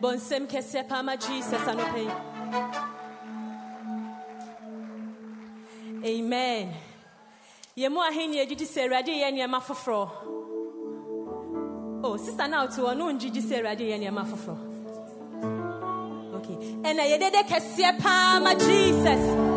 Bonsem kese pama Jesus anope. Amen. Yemu aheni ejiji se Awurade yɛ nneɛma foforɔ. Oh, sister now to ɔno njiji se Awurade yɛ nneɛma foforɔ. Okay. Ɛna yɛdede kɛseɛ paa ma Jesus.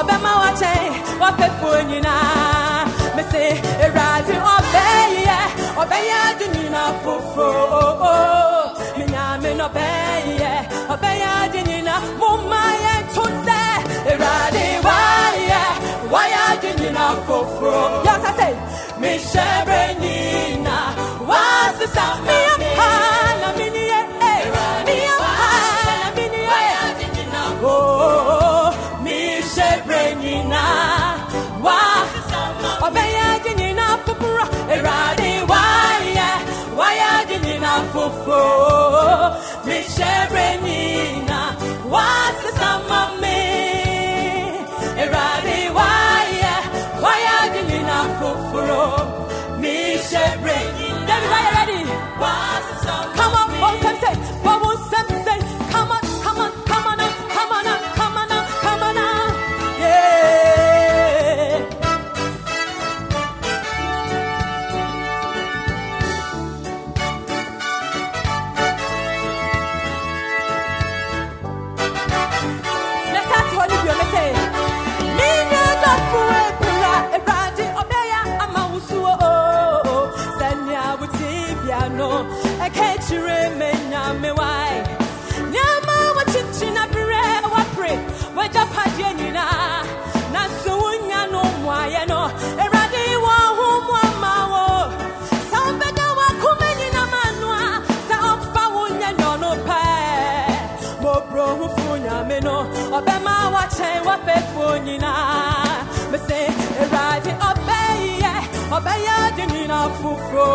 Ɔbɛma wakyɛn wapɛfoɔ nyinaa mese awurade ɔbɛyɛ ɔbɛyɛ ade nyina foforo oh, oh. menyame no ɔbɛyɛ ɔbɛyɛ ade nyina momma yɛnto sɛ awurade wayɛ wayɛ ade nyina foforo yɛsa sɛ mehyɛ berɛ nyina wasesa meyampa na meniyɛ ade nyina foforo awurade wayɛ wayɛ ade nyina foforo mehyɛ berɛ nyina wasesa ma me wayɛ ade nyina foforo mehyɛ berɛ nyina Everybody ready? Come on, one time ɔbɛyɛ, ɔbɛyɛ ade nyinaa foforo.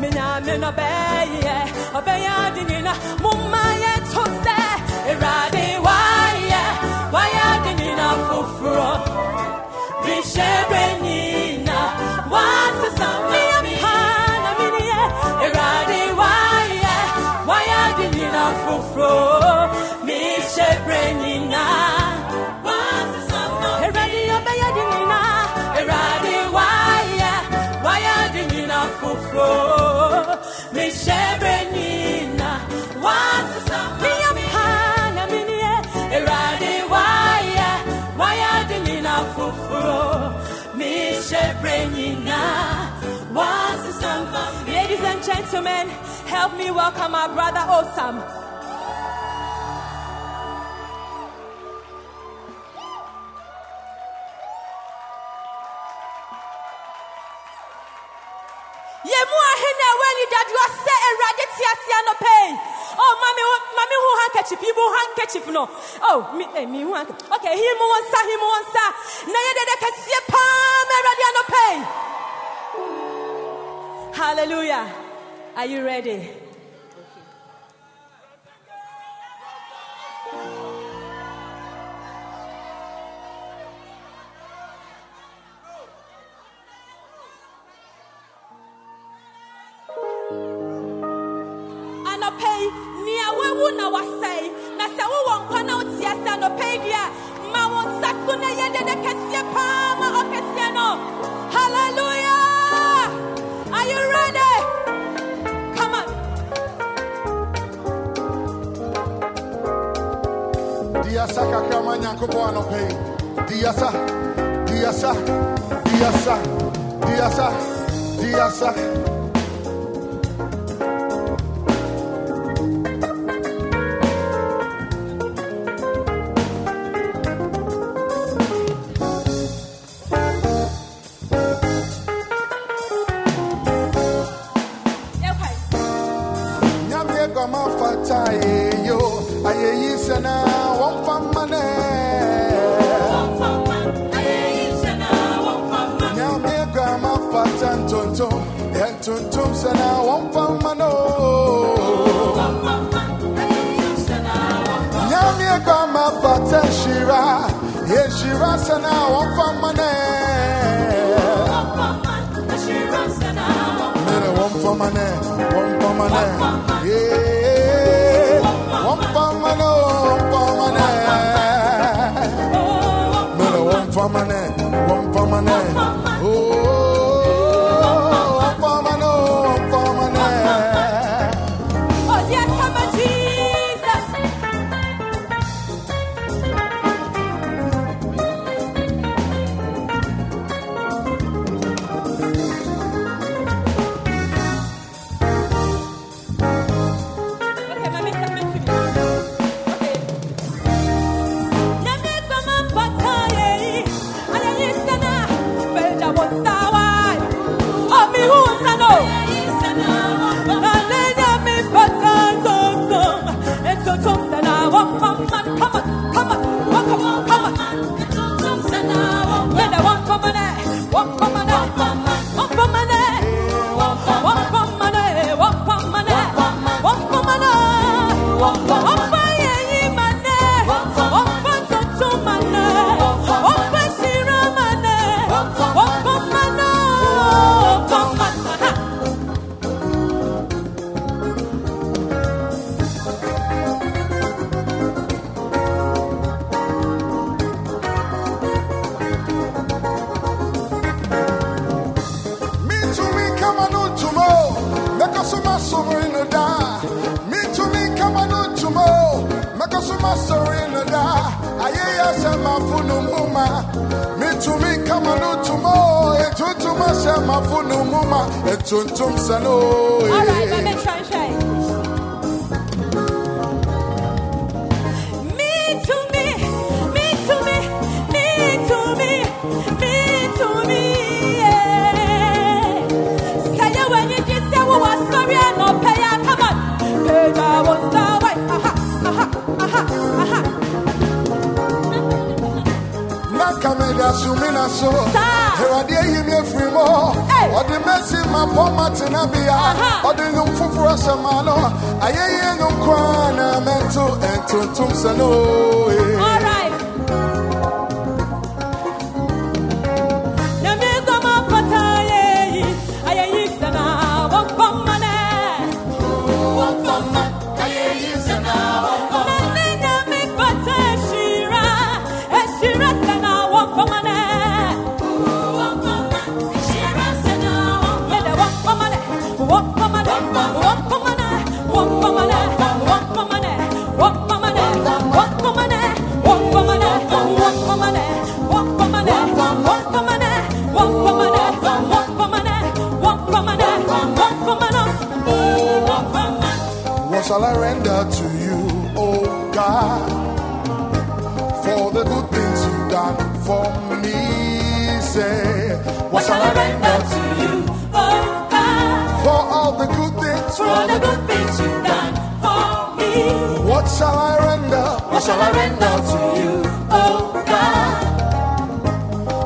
Me nyame no ɔbɛyɛ, ɔbɛyɛ ade nyinaa. Momma yɛnto sɛ, Awurade wayɛ, wayɛ ade nyinaa foforo. Ladies and gentlemen, help me welcome our brother Osam. Yɛmu ahene a wɔani dadoɔ sɛ awurade te ase anɔpɛ yi oh mami mami hu handkerchief? Yi mu handkerchief no. Oh mi eh mi hu handkerchief? Okay hi mu wɔn nsa hi mu wɔn nsa na yɛ dede kɛseɛ paa ma awurade anɔpɛ yi hallelujah. Are you ready. chun chun sano. Ɔde mɛsi ma bɔ ma tena bia. Ɔde nnwom foforɔ hyɛ ma no ayɛyɛ nnwom koraa na mɛnto ɛntontom sɛ no ee. Shall I render to you, oh God, for the good things you've done for me? Say, what shall I render to you, oh God, for all the good things? for all the good things you've done for me? What shall I render? What shall I render to you, oh God,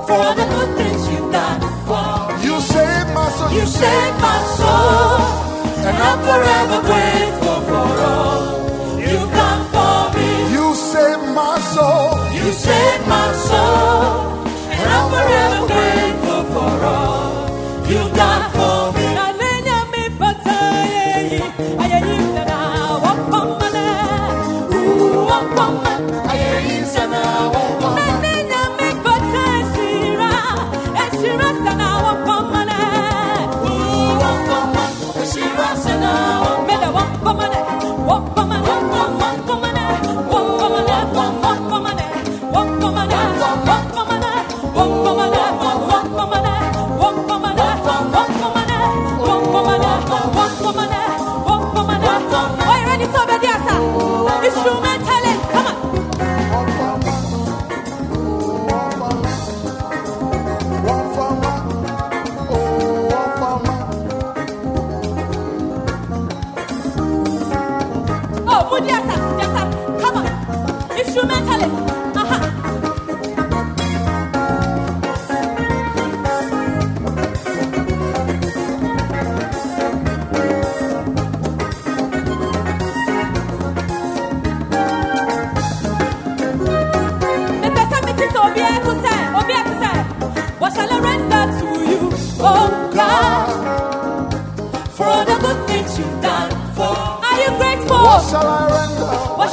for all the good things you've done for me? You saved my soul. You saved my soul, and I'm forever grateful tomorrow.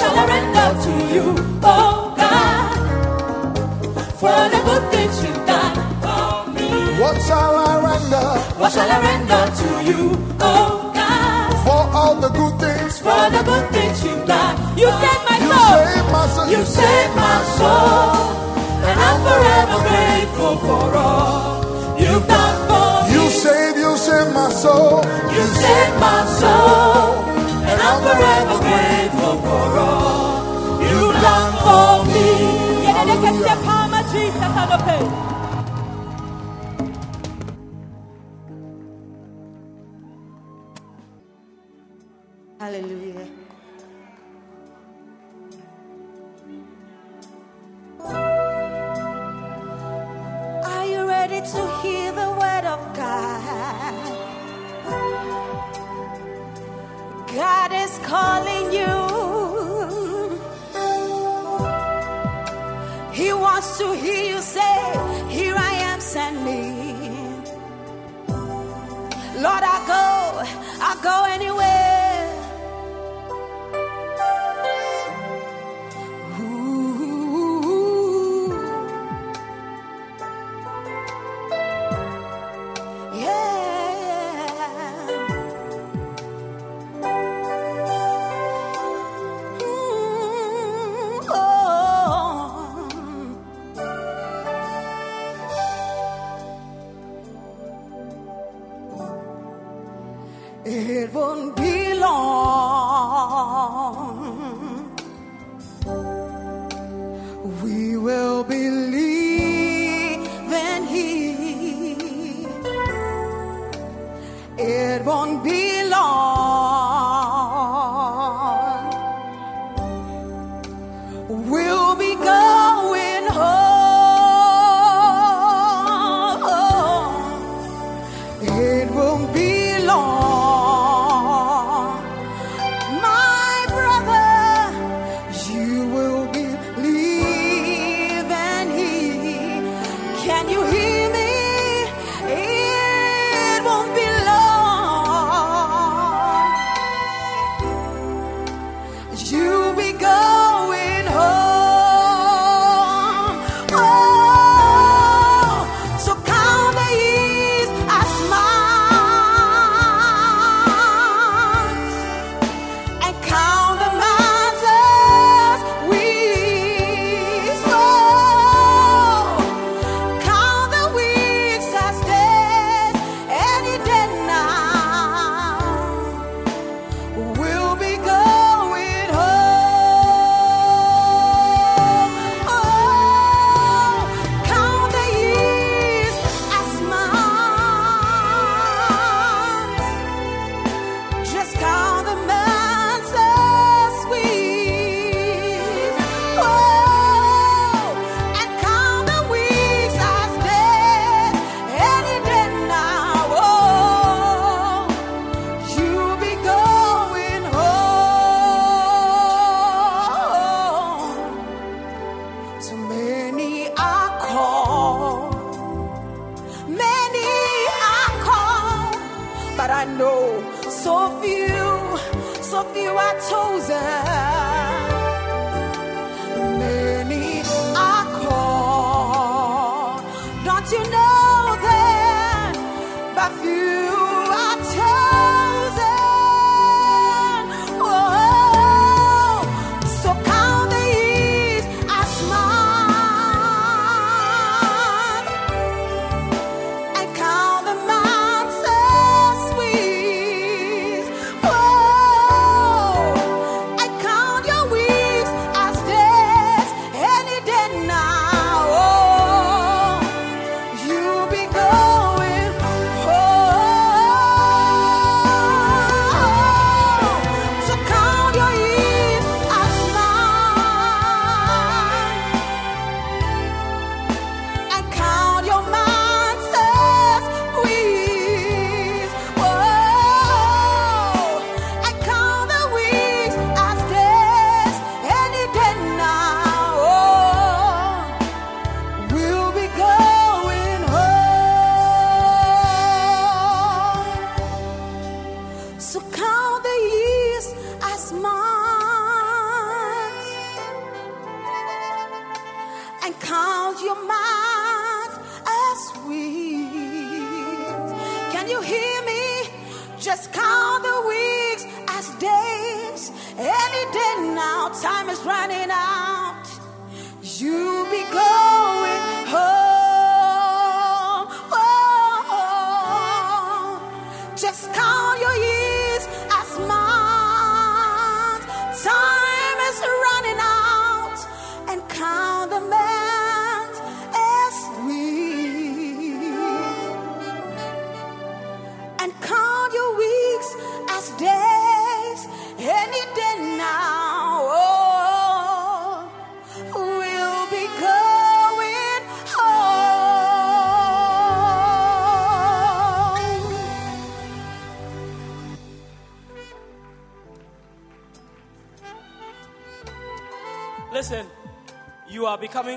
What shall I render to you, oh God, for all the good things you've done for me? What shall I render What shall I render to you, oh God, for all the good things? for the good things you've done? You saved my You soul. saved my soul. You saved my soul, and I'm forever grateful for all you've done for me. You saved, you saved my soul. You saved my soul, and I'm forever grateful for all Hallelujah. Hallelujah.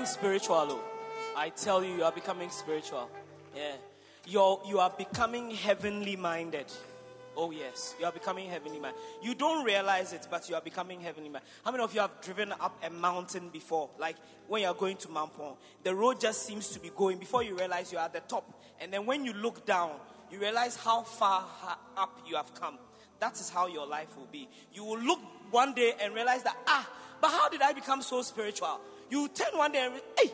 Becoming spiritual. oh. I tell you, you are becoming spiritual. Yeah. You're, you are becoming heavenly minded. Oh, yes. You are becoming heavenly minded. You don't realize it, but you are becoming heavenly minded. How many of you have driven up a mountain before? Like when you are going to Mount Pong, the road just seems to be going before you realize you're at the top. And then when you look down, you realize how far up you have come. That is how your life will be. You will look one day and realize that, ah, but how did I become so spiritual? You turn one day and, hey,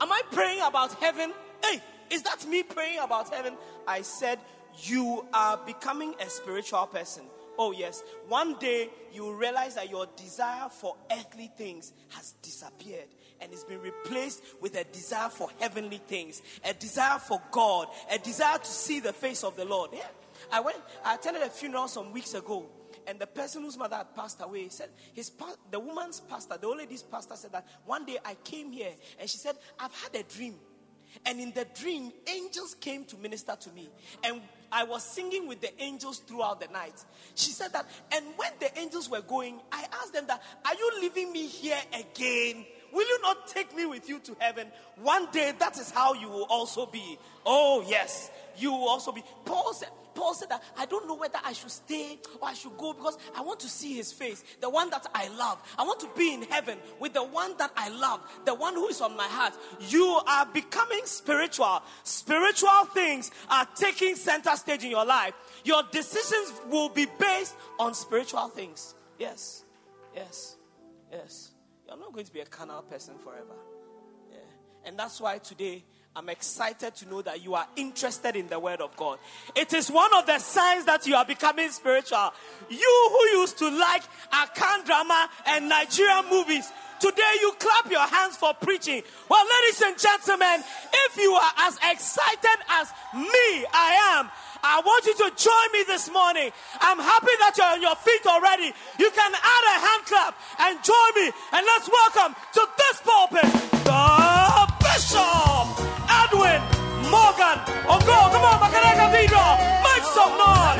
am I praying about heaven? Hey, is that me praying about heaven? I said, you are becoming a spiritual person. Oh, yes. One day you realize that your desire for earthly things has disappeared and it's been replaced with a desire for heavenly things, a desire for God, a desire to see the face of the Lord. Yeah. I went, I attended a funeral some weeks ago, and the person whose mother had passed away said, his pa- the woman's pastor, the old lady's pastor said that one day I came here and she said, I've had a dream. And in the dream, angels came to minister to me. And I was singing with the angels throughout the night. She said that, and when the angels were going, I asked them that, Are you leaving me here again? Will you not take me with you to heaven? One day, that is how you will also be. Oh, yes, you will also be. Paul said, Paul said that I don't know whether I should stay or I should go because I want to see his face, the one that I love. I want to be in heaven with the one that I love, the one who is on my heart. You are becoming spiritual. Spiritual things are taking center stage in your life. Your decisions will be based on spiritual things. Yes, yes, yes. You're not going to be a carnal person forever. Yeah. And that's why today I'm excited to know that you are interested in the Word of God. It is one of the signs that you are becoming spiritual. You who used to like Akan drama and Nigerian movies, today you clap your hands for preaching. Well, ladies and gentlemen, if you are as excited as me, I am. I want you to join me this morning. I'm happy that you're on your feet already. You can add a hand clap and join me. And let's welcome to this pulpit the Bishop Morgan. Oh, go, come on, Macarena Cathedral. Make some noise.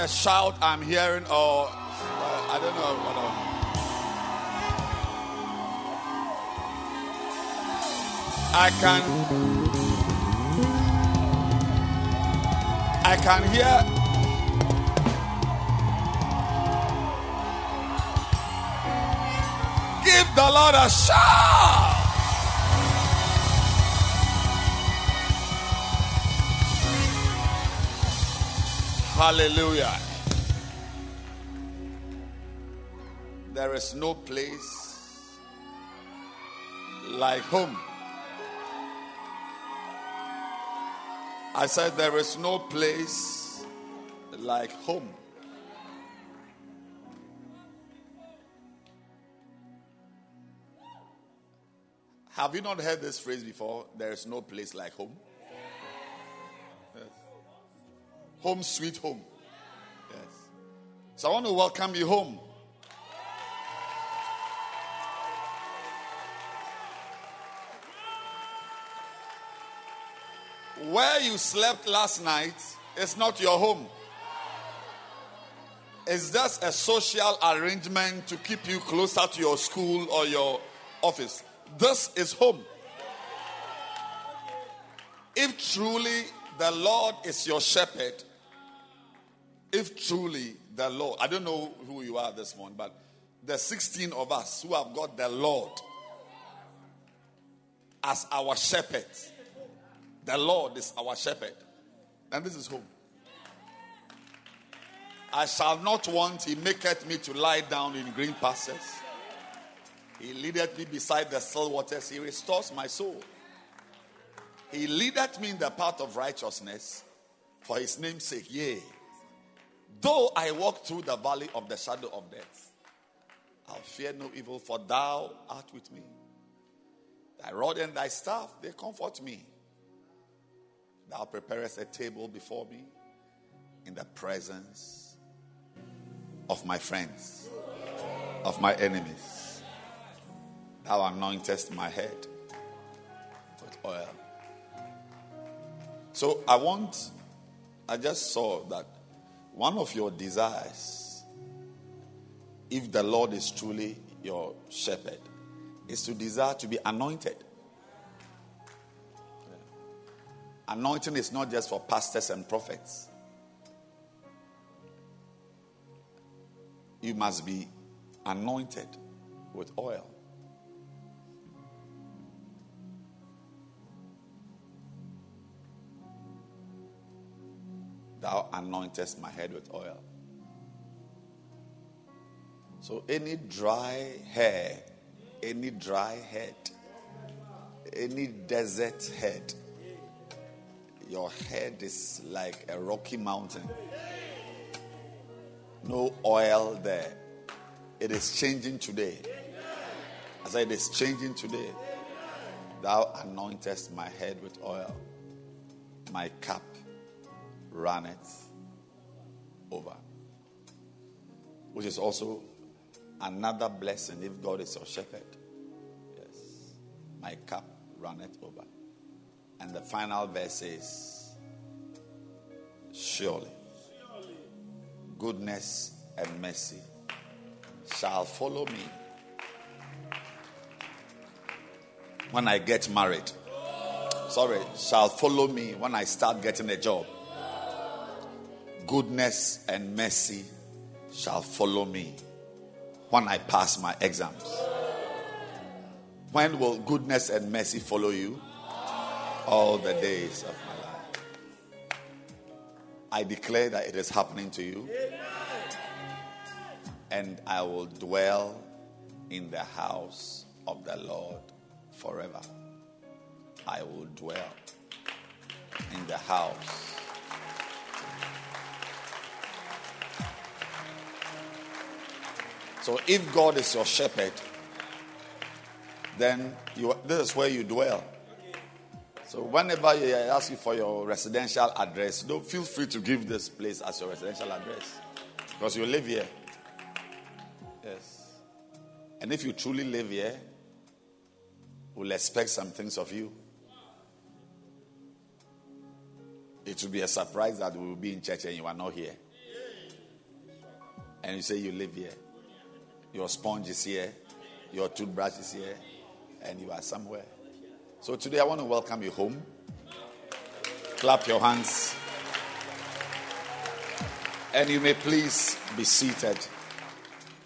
A shout I'm hearing or uh, I don't know? Don't know. I can I can hear Give the Lord a shout. Hallelujah. There is no place like home. I said, There is no place like home. Have you not heard this phrase before? There is no place like home. Home, sweet home. Yes. So I want to welcome you home. Where you slept last night is not your home. is just a social arrangement to keep you closer to your school or your office. This is home. If truly the Lord is your shepherd, if truly the Lord, I don't know who you are this morning, but the 16 of us who have got the Lord as our shepherd, the Lord is our shepherd, and this is home. I shall not want, he maketh me to lie down in green pastures. He leadeth me beside the still waters, he restores my soul. He leadeth me in the path of righteousness for his name's sake. Yea, though I walk through the valley of the shadow of death, I'll fear no evil, for thou art with me. Thy rod and thy staff, they comfort me. Thou preparest a table before me in the presence of my friends, of my enemies. Thou anointest my head with oil. So I want, I just saw that one of your desires, if the Lord is truly your shepherd, is to desire to be anointed. Anointing is not just for pastors and prophets. You must be anointed with oil. Thou anointest my head with oil. So, any dry hair, any dry head, any desert head, your head is like a rocky mountain. No oil there. It is changing today. I said, it is changing today. Thou anointest my head with oil. My cup runneth over. Which is also another blessing if God is your shepherd. Yes. My cup runneth over. And the final verse is Surely goodness and mercy shall follow me when I get married. Sorry, shall follow me when I start getting a job goodness and mercy shall follow me when I pass my exams. When will goodness and mercy follow you? All the days of my life. I declare that it is happening to you. And I will dwell in the house of the Lord forever. I will dwell in the house So if God is your shepherd, then you, this is where you dwell. So whenever you ask you for your residential address, don't feel free to give this place as your residential address because you live here. Yes. And if you truly live here, we'll expect some things of you. It will be a surprise that we will be in church and you are not here. And you say you live here. Your sponge is here, your toothbrush is here, and you are somewhere. So today I want to welcome you home. Clap your hands. And you may please be seated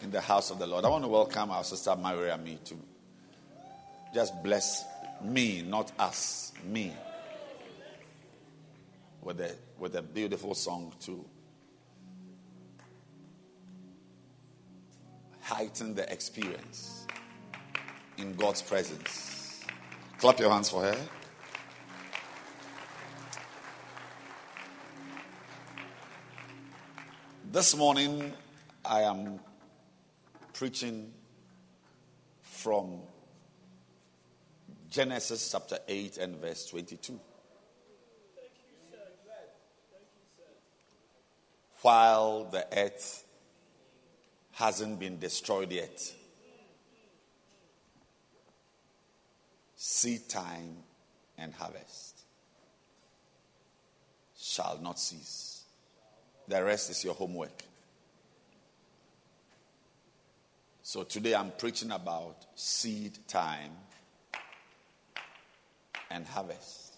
in the house of the Lord. I want to welcome our sister Mariami to just bless me, not us, me, with a, with a beautiful song too. Heighten the experience in God's presence. Clap your hands for her. This morning, I am preaching from Genesis chapter 8 and verse 22. While the earth hasn't been destroyed yet. Seed time and harvest shall not cease. The rest is your homework. So today I'm preaching about seed time and harvest.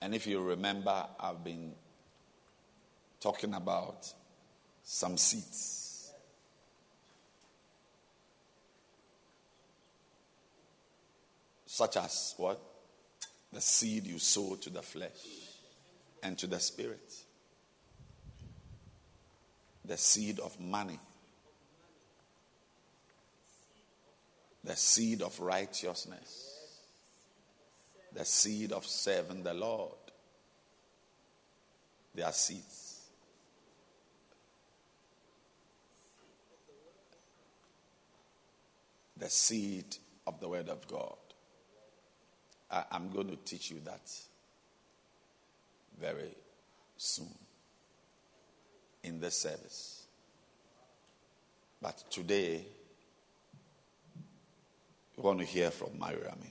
And if you remember, I've been talking about some seeds. Such as what? The seed you sow to the flesh and to the spirit. The seed of money. The seed of righteousness. The seed of serving the Lord. They are seeds. The seed of the Word of God. I, am going to teach you that very soon in this service. But today, we want to hear from Mariami.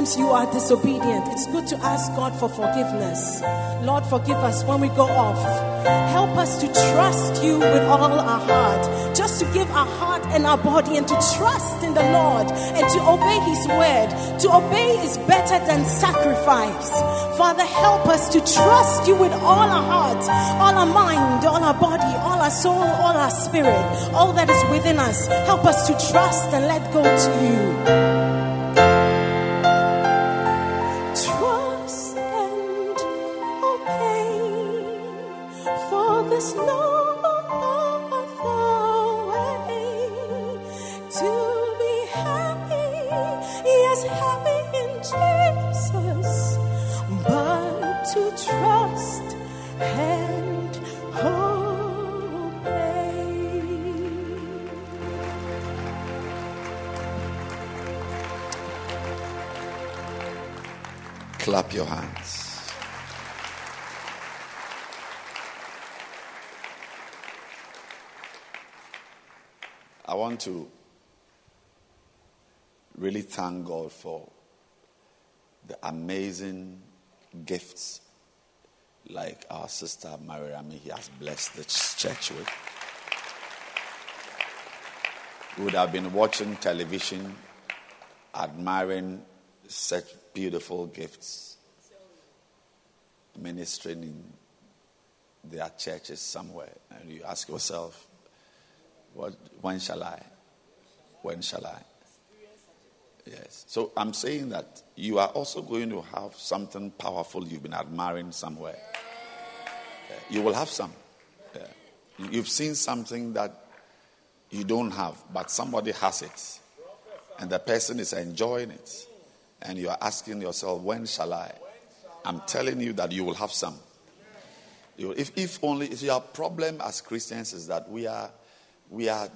You are disobedient, it's good to ask God for forgiveness. Lord, forgive us when we go off. Help us to trust you with all our heart. Just to give our heart and our body and to trust in the Lord and to obey His word. To obey is better than sacrifice. Father, help us to trust you with all our heart, all our mind, all our body, all our soul, all our spirit, all that is within us. Help us to trust and let go to you. For the amazing gifts like our sister Mariami he has blessed the church with. Would have been watching television, admiring such beautiful gifts, ministering in their churches somewhere. And you ask yourself, what, when shall I? When shall I? Yes. So I'm saying that you are also going to have something powerful you've been admiring somewhere. Yeah, You will have some. Yeah. You've seen something that you don't have, but somebody has it. And the person is enjoying it. And you are asking yourself, when shall I? I'm telling you that you will have some. If, if only if your problem as Christians is that we are we are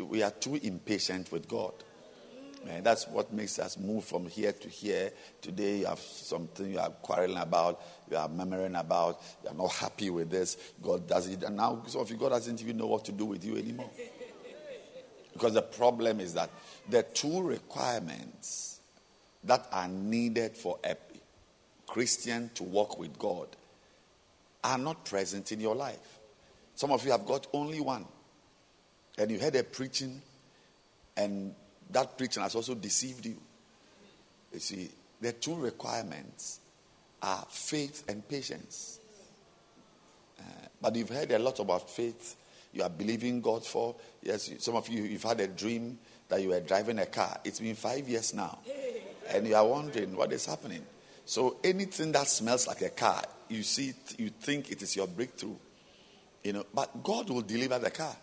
we are too impatient with God. And that's what makes us move from here to here. Today you have something you are quarreling about, you are murmuring about, you are not happy with this. God does it. And now some of you, God doesn't even know what to do with you anymore. Because the problem is that the two requirements that are needed for a Christian to walk with God are not present in your life. Some of you have got only one. And you heard a preaching, and that preaching has also deceived you. You see, the two requirements are faith and patience. Uh, but you've heard a lot about faith. You are believing God for. Yes, some of you, you've had a dream that you were driving a car. It's been five years now. And you are wondering what is happening. So anything that smells like a car, you see, it, you think it is your breakthrough. You know, but God will deliver the car.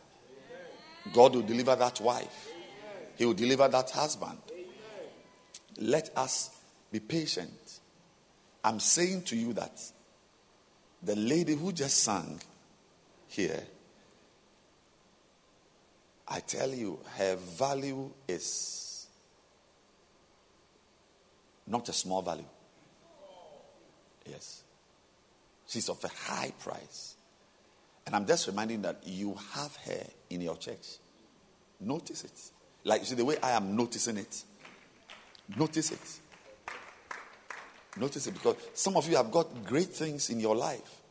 God will deliver that wife. He will deliver that husband. Let us be patient. I'm saying to you that the lady who just sang here, I tell you, her value is not a small value. Yes. She's of a high price. And I'm just reminding that you have her in your church. Notice it. Like you see, the way I am noticing it. Notice it. Notice it because some of you have got great things in your life,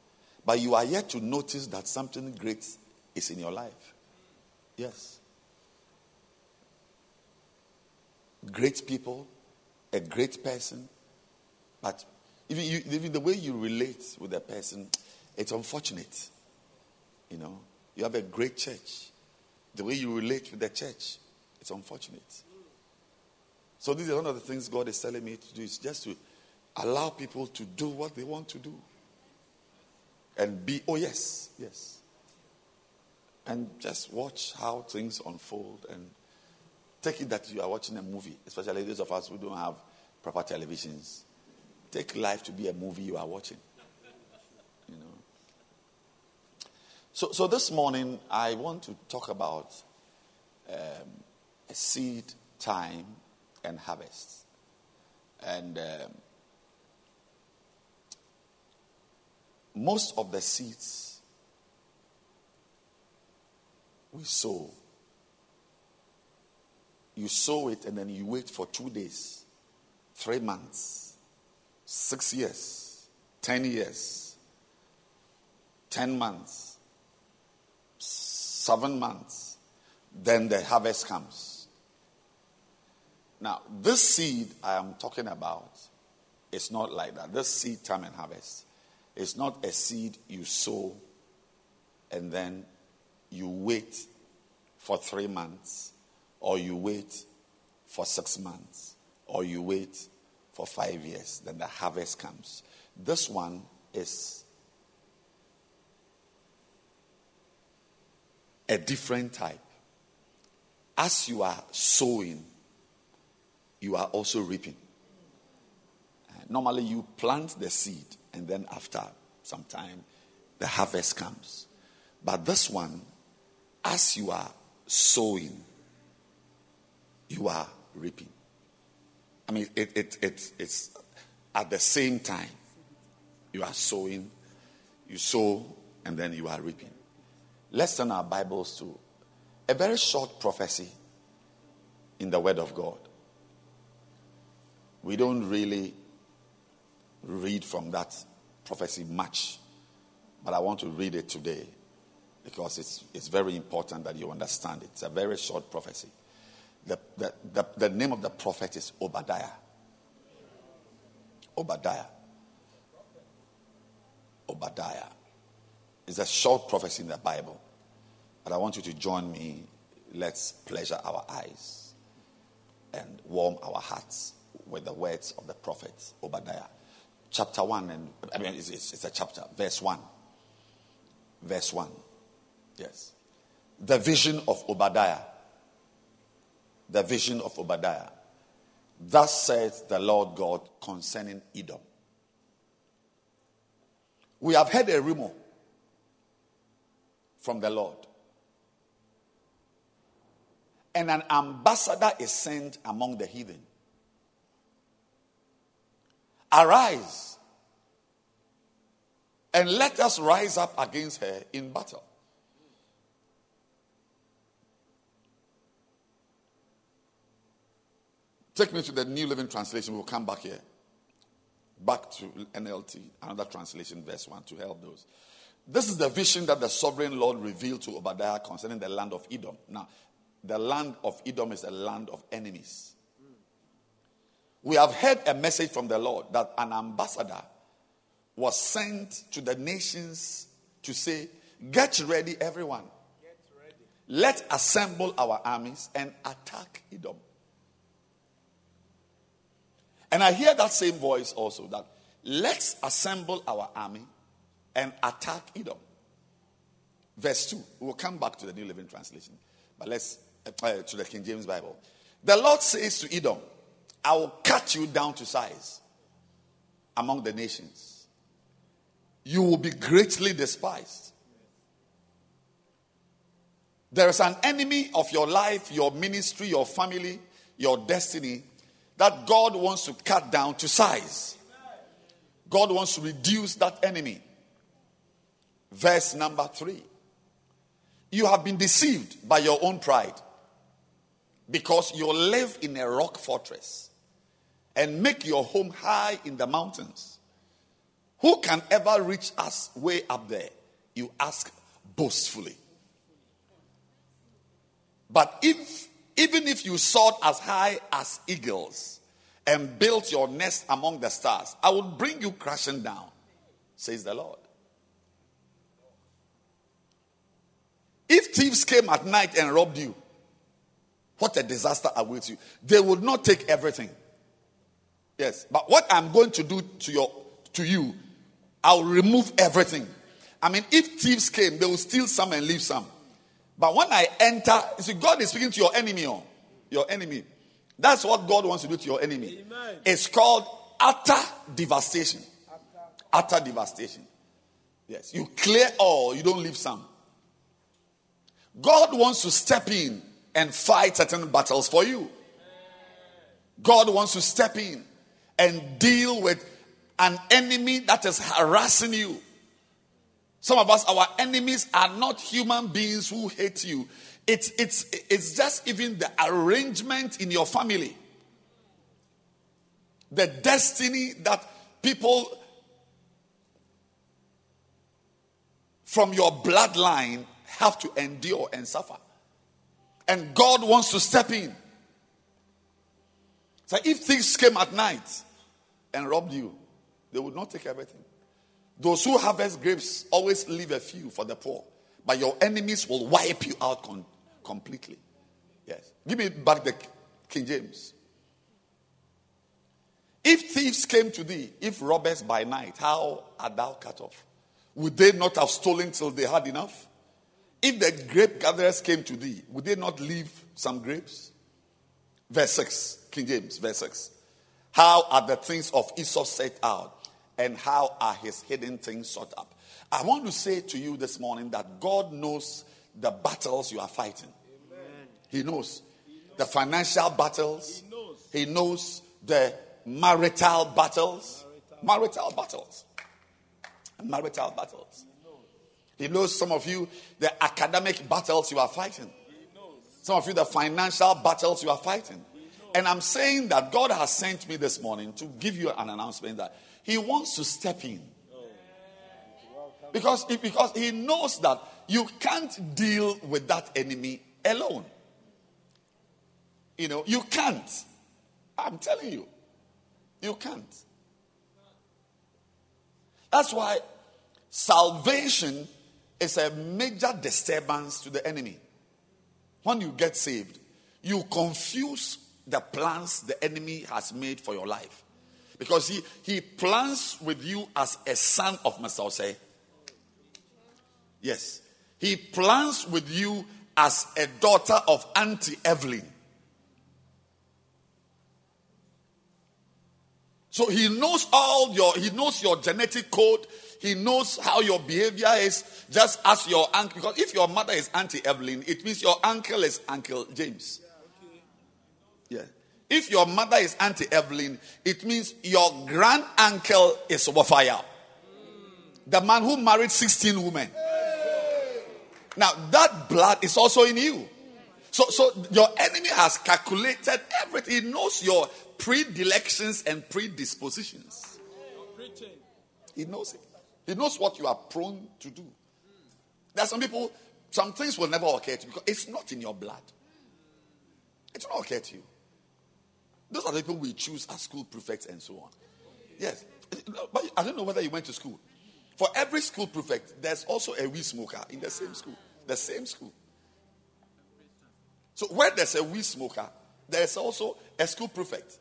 but you are yet to notice that something great is in your life. Yes. Great people, a great person, but even, you, even the way you relate with a person, it's unfortunate. You know, you have a great church. The way you relate with the church, it's unfortunate. So, this is one of the things God is telling me to do is just to allow people to do what they want to do. And be, oh, yes, yes. And just watch how things unfold and take it that you are watching a movie, especially those of us who don't have proper televisions. Take life to be a movie you are watching. You know. So, so this morning, I want to talk about um, seed time and harvest. And um, most of the seeds we sow, you sow it and then you wait for two days, three months, six years, ten years, ten months, seven months, then the harvest comes. Now, this seed I am talking about is not like that. This seed time and harvest it's not a seed you sow and then you wait for three months, or you wait for six months, or you wait for five years, then the harvest comes. This one is a different type. As you are sowing, you are also reaping. Uh, normally, you plant the seed and then after some time, the harvest comes. But this one, as you are sowing, you are reaping. I mean, it, it, it, it's at the same time. You are sowing, you sow, and then you are reaping. Let's turn our Bibles to a very short prophecy in the Word of God. We don't really read from that prophecy much, but I want to read it today because it's, it's very important that you understand it. It's a very short prophecy. The, the, the, the name of the prophet is Obadiah. Obadiah. Obadiah. It's a short prophecy in the Bible. But I want you to join me. Let's pleasure our eyes and warm our hearts with the words of the prophet Obadiah chapter 1, and I mean, it's, it's, it's a chapter, verse 1. Verse 1. Yes. The vision of Obadiah. The vision of Obadiah. Thus says the Lord God concerning Edom. We have heard a rumor from the Lord. And an ambassador is sent among the heathen. Arise and let us rise up against her in battle. Take me to the New Living Translation. We'll come back here. Back to NLT, another translation, verse 1, to help those. This is the vision that the sovereign Lord revealed to Obadiah concerning the land of Edom. Now, the land of Edom is a land of enemies. We have heard a message from the Lord that an ambassador was sent to the nations to say, Get ready, everyone. Let's assemble our armies and attack Edom. And I hear that same voice also that let's assemble our army and attack Edom. Verse 2. We'll come back to the New Living Translation, but let's uh, to the King James Bible. The Lord says to Edom, I will cut you down to size among the nations. You will be greatly despised. There is an enemy of your life, your ministry, your family, your destiny that God wants to cut down to size. God wants to reduce that enemy. Verse number three. You have been deceived by your own pride because you live in a rock fortress and make your home high in the mountains. Who can ever reach us way up there? You ask boastfully. But if even if you soared as high as eagles and built your nest among the stars, I will bring you crashing down, says the Lord. If thieves came at night and robbed you, what a disaster awaits you. They would not take everything. Yes, but what I'm going to do to your to you, I'll remove everything. I mean, if thieves came, they will steal some and leave some. But when I enter, you see, God is speaking to your enemy, oh, your enemy. That's what God wants to do to your enemy. Amen. It's called utter devastation. Utter. utter devastation. Yes, you clear all, you don't leave some. God wants to step in and fight certain battles for you. God wants to step in and deal with an enemy that is harassing you. Some of us, our enemies are not human beings who hate you. It's, it's, it's just even the arrangement in your family, the destiny that people from your bloodline have to endure and suffer. And God wants to step in. So if things came at night and robbed you, they would not take everything. Those who harvest grapes always leave a few for the poor, but your enemies will wipe you out con- completely. Yes. Give me back the King James. If thieves came to thee, if robbers by night, how art thou cut off? Would they not have stolen till they had enough? If the grape gatherers came to thee, would they not leave some grapes? Verse 6, King James, verse 6. How are the things of Esau set out, and how are his hidden things sought up? I want to say to you this morning that God knows the battles you are fighting. Amen. He knows the financial battles, He knows, he knows the marital battles, marital, marital battles, marital battles. He knows some of you the academic battles you are fighting. Some of you the financial battles you are fighting. And I'm saying that God has sent me this morning to give you an announcement that He wants to step in. Because, because He knows that you can't deal with that enemy alone. You know, you can't. I'm telling you, you can't. That's why salvation is a major disturbance to the enemy. When you get saved, you confuse the plans the enemy has made for your life. Because he, he plans with you as a son of Messiah. Yes. He plans with you as a daughter of Auntie Evelyn. So he knows all your, he knows your genetic code. He knows how your behavior is, just as your uncle. Because if your mother is Auntie Evelyn, it means your uncle is Uncle James. Yeah. If your mother is Auntie Evelyn, it means your grand uncle is Wafaya. The man who married 16 women. Now, that blood is also in you. So, so your enemy has calculated everything. He knows your predilections and predispositions. He knows it. He knows what you are prone to do. There are some people, some things will never occur to you because it's not in your blood. It will not occur to you. Those are the people we choose as school prefects and so on. Yes. But I don't know whether you went to school. For every school prefect, there's also a weed smoker in the same school. The same school. So where there's a weed smoker, there's also a school prefect.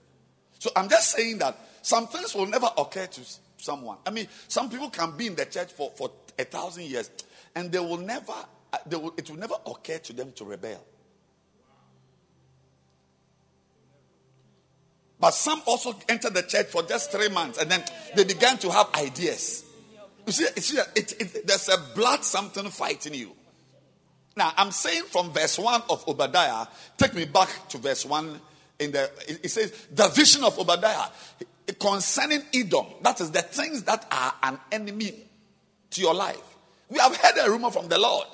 So I'm just saying that some things will never occur to someone. I mean, some people can be in the church for, for a thousand years and they will never, uh, they will, it will never occur to them to rebel. But some also entered the church for just three months and then they began to have ideas. You see, see it, it, there's a blood something fighting you. Now, I'm saying from verse 1 of Obadiah, take me back to verse 1 in the it it says the vision of Obadiah concerning Edom. That is the things that are an enemy to your life. We have heard a rumor from the Lord.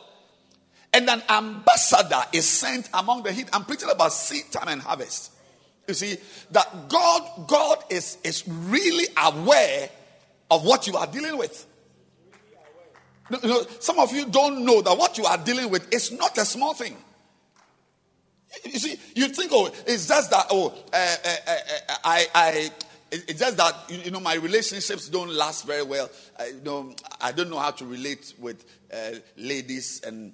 And an ambassador is sent among the heat. I'm preaching about seed time and harvest. You see, that God, God is, is really aware of what you are dealing with. You know, some of you don't know that what you are dealing with is not a small thing. You see, you think, oh, it's just that, oh, uh, uh, uh, I, I, it's just that, you know, my relationships don't last very well. I, you know, I don't know how to relate with uh, ladies and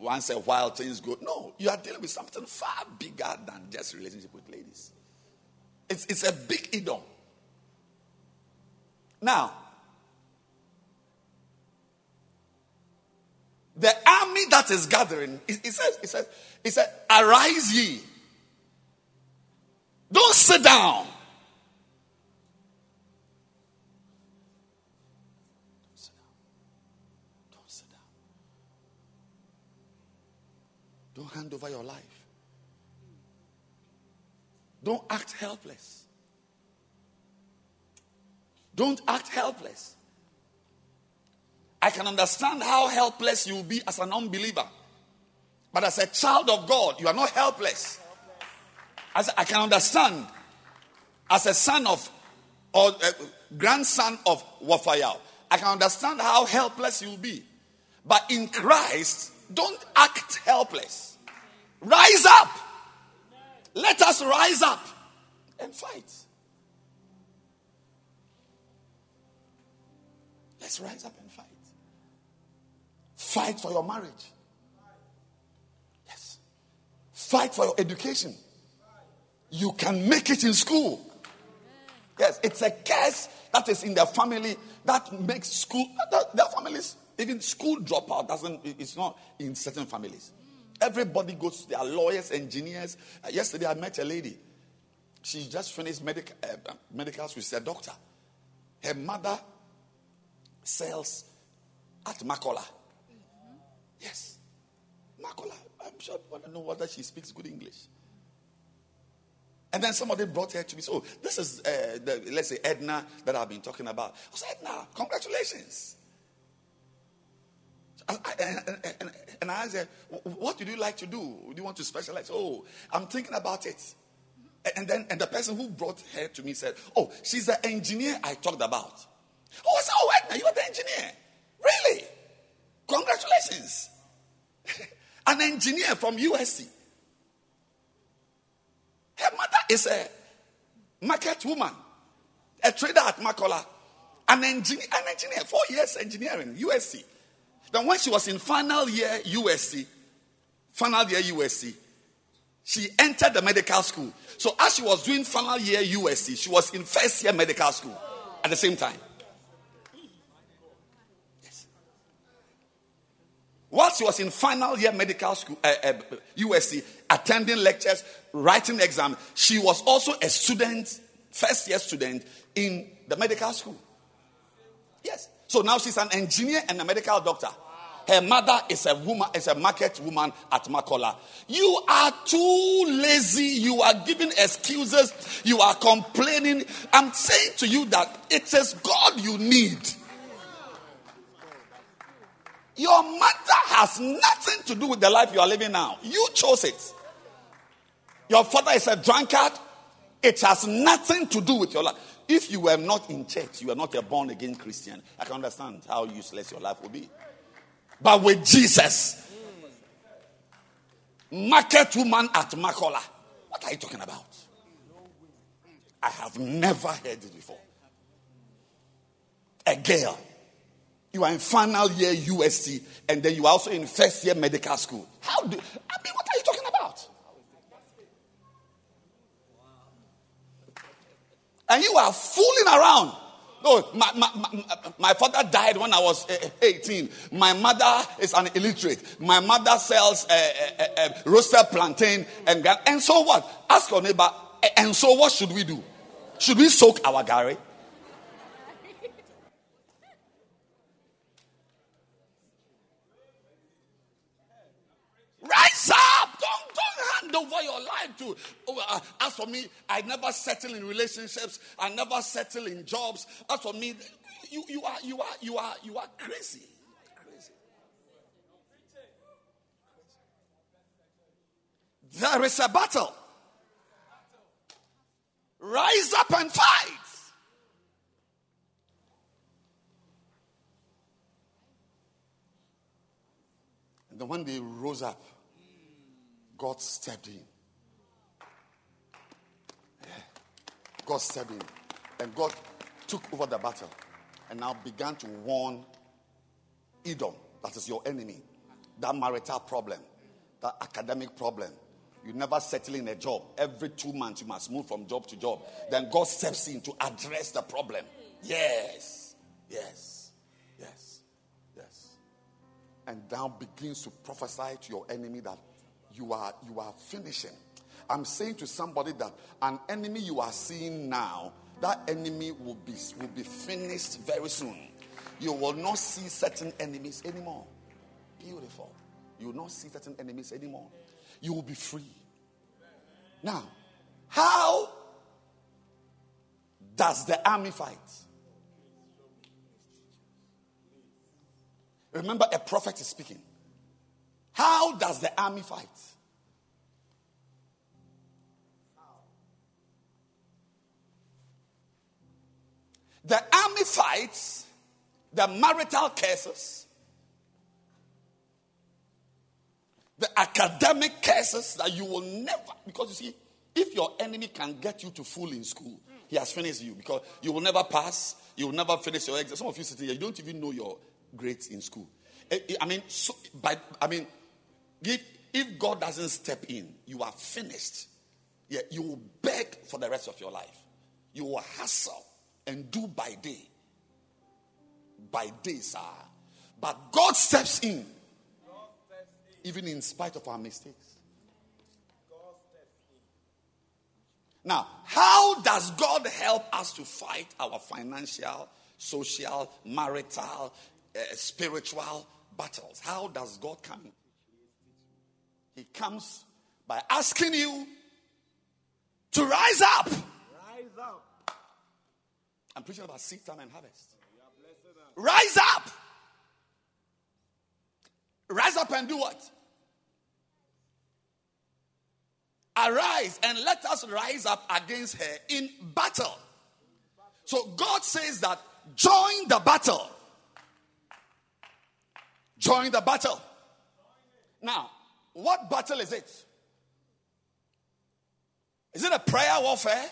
once a while things go. No, you are dealing with something far bigger than just relationship with ladies. It's, it's a big Edom. Now, the army that is gathering, it, it says, it says, it says, arise ye. Don't sit down. Don't sit down. Don't sit down. Don't hand over your life. Don't act helpless. Don't act helpless. I can understand how helpless you will be as an unbeliever. But as a child of God, you are not helpless. As I can understand, as a son of or a grandson of Wafayao, I can understand how helpless you will be. But in Christ, don't act helpless. Rise up. Let us rise up and fight. Let's rise up and fight. Fight for your marriage. Yes. Fight for your education. You can make it in school. Yes, it's a curse that is in their family that makes school, their families, even school dropout doesn't, it's not in certain families. Everybody goes to their lawyers, engineers. Uh, yesterday I met a lady. She just finished medical, uh, medical school. She's a doctor. Her mother sells at Makola. Yes. Makola. I'm sure I want to know whether she speaks good English. And then somebody brought her to me. So this is, uh, the, let's say, Edna that I've been talking about. I said, Edna, congratulations. And, and, and I said, what would you like to do? Do you want to specialize? Oh, I'm thinking about it. And then and the person who brought her to me said, Oh, she's the engineer I talked about. Oh, I said, Oh, Edna, you're the engineer. Really? Congratulations. An engineer from USC. Her mother is a market woman, a trader at Makola, an engineer, an engineer, four years engineering, USC. Then when she was in final year USC, final year USC, she entered the medical school. So as she was doing final year USC, she was in first year medical school at the same time. Yes. While she was in final year medical school, uh, uh, USC, attending lectures, writing exams, she was also a student, first year student in the medical school. Yes. So now she's an engineer and a medical doctor. Her mother is a woman, is a market woman at Makola. You are too lazy. You are giving excuses. You are complaining. I'm saying to you that it is God you need. Your mother has nothing to do with the life you are living now. You chose it. Your father is a drunkard. It has nothing to do with your life. If you were not in church, you are not a born again Christian, I can understand how useless your life will be. But with Jesus, market woman at Makola, what are you talking about? I have never heard it before. A girl, you are in final year USC, and then you are also in first year medical school. How do I mean? What are you talking about? And you are fooling around. No, my, my, my, my, father died when I was uh, 18. My mother is an illiterate. My mother sells uh, uh, uh, roasted plantain and and so what? Ask your neighbor. And so what should we do? Should we soak our gari? Rise up! Hand over your life to. Oh, uh, as for me, I never settle in relationships. I never settle in jobs. As for me, you, you are you are you are you are crazy. Crazy. There is a battle. Rise up and fight. And then when they rose up, God stepped in. Yeah. God stepped in. And God took over the battle and now began to warn Edom, that is your enemy, that marital problem, that academic problem. You never settle in a job. Every two months, you must move from job to job. Then God steps in to address the problem. Yes, yes, yes, yes. And now begins to prophesy to your enemy that you are you are finishing. I'm saying to somebody that an enemy you are seeing now, that enemy will be will be finished very soon. You will not see certain enemies anymore. Beautiful. You will not see certain enemies anymore. You will be free. Now, how does the army fight? Remember, a prophet is speaking. How does the army fight? The army fights the marital cases, the academic cases that you will never, because you see, if your enemy can get you to fool in school, he has finished you because you will never pass, you will never finish your exam. Some of you sitting here, you don't even know your grades in school. Eh, I mean, so, by, I mean, if, God doesn't step in, you are finished. Yeah, you will beg for the rest of your life. You will hustle and do by day. By day, sir. But God steps in, even in spite of our mistakes. Now, how does God help us to fight our financial, social, marital, uh, spiritual battles? How does God come? He comes by asking you to rise up. Rise up. I'm preaching about seed time and harvest. Rise up. Rise up and do what? Arise and let us rise up against her in battle. So God says that join the battle. Join the battle. Now, what battle is it? Is it a prayer warfare?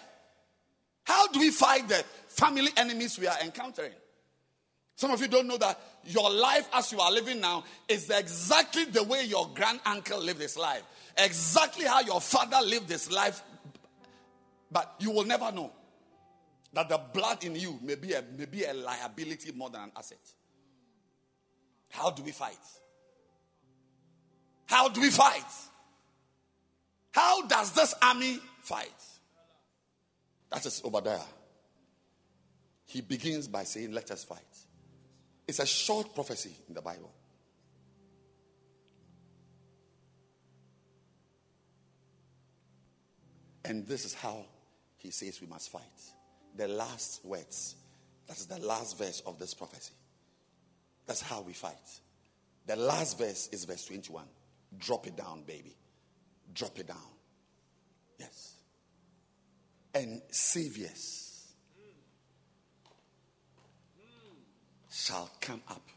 How do we fight the family enemies we are encountering? Some of you don't know that your life as you are living now is exactly the way your grand uncle lived his life, exactly how your father lived his life. But you will never know that the blood in you may be a, may be a liability more than an asset. How do we fight? How do we fight? How does this army fight? That is Obadiah. He begins by saying, Let us fight. It's a short prophecy in the Bible. And this is how he says we must fight. The last words. That's the last verse of this prophecy. That's how we fight. The last verse is verse 21. Drop it down, baby. Drop it down. Yes. And saviors shall come up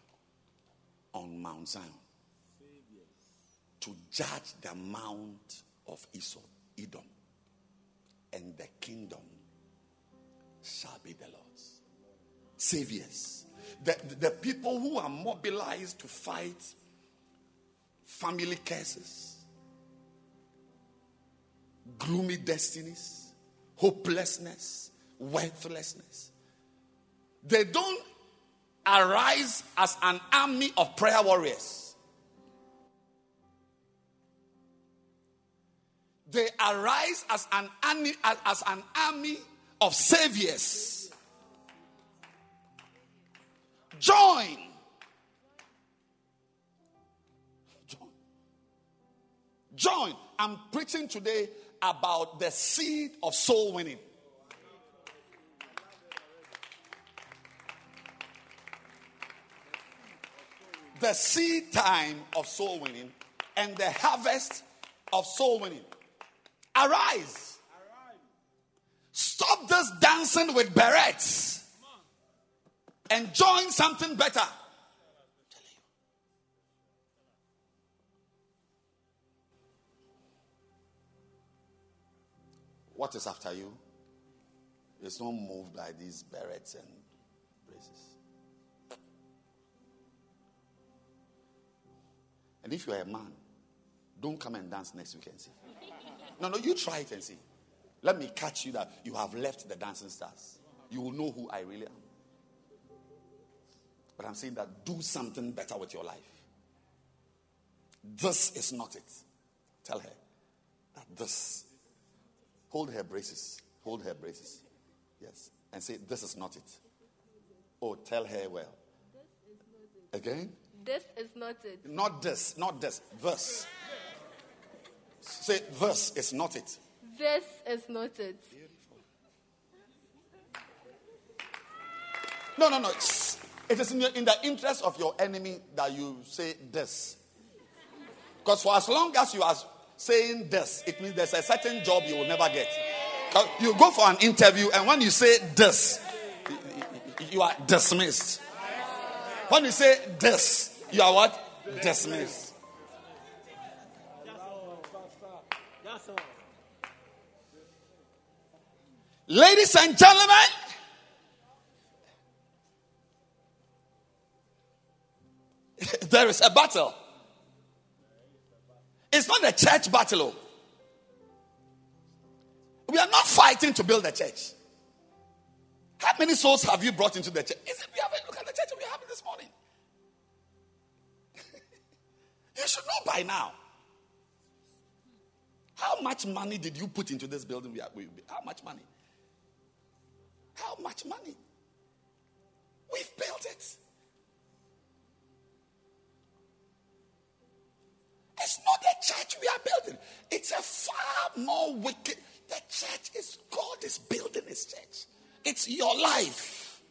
on Mount Zion to judge the mount of Esau, Edom, and the kingdom shall be the Lord's. Saviors. The, the people who are mobilized to fight family curses, gloomy destinies, hopelessness, worthlessness. They don't arise as an army of prayer warriors. They arise as an army, as an army of saviors. Join. Join. I'm preaching today about the seed of soul winning. The seed time of soul winning and the harvest of soul winning. Arise. Stop this dancing with berets and join something better. What is after you is not moved by these berets and braces. And if you are a man, don't come and dance next week and see. No, no, you try it and see. Let me catch you that you have left the dancing stars. You will know who I really am. But I'm saying that do something better with your life. This is not it. Tell her that this. Hold her braces. Hold her braces. Yes. And say, This is not it. Oh, tell her well. Again? This is not it. Not this, not this. This. Say, This is not it. This is not it. No, no, no. It's, it is in, your, in the interest of your enemy that you say this. Because for as long as you are saying this, it means there's a certain job you will never get. You go for an interview, and when you say this, you are dismissed. When you say this, you are what? Dismissed. Ladies and gentlemen, there is a battle. It's not a church battle. oh. We are not fighting to build a church. How many souls have you brought into the church? Is it, we have a look at the church we having this morning. you should know by now. How much money did you put into this building? We are, we, how much money? How much money? We've built it. Building. It's a far more wicked. The church is God is building his church. It's your life.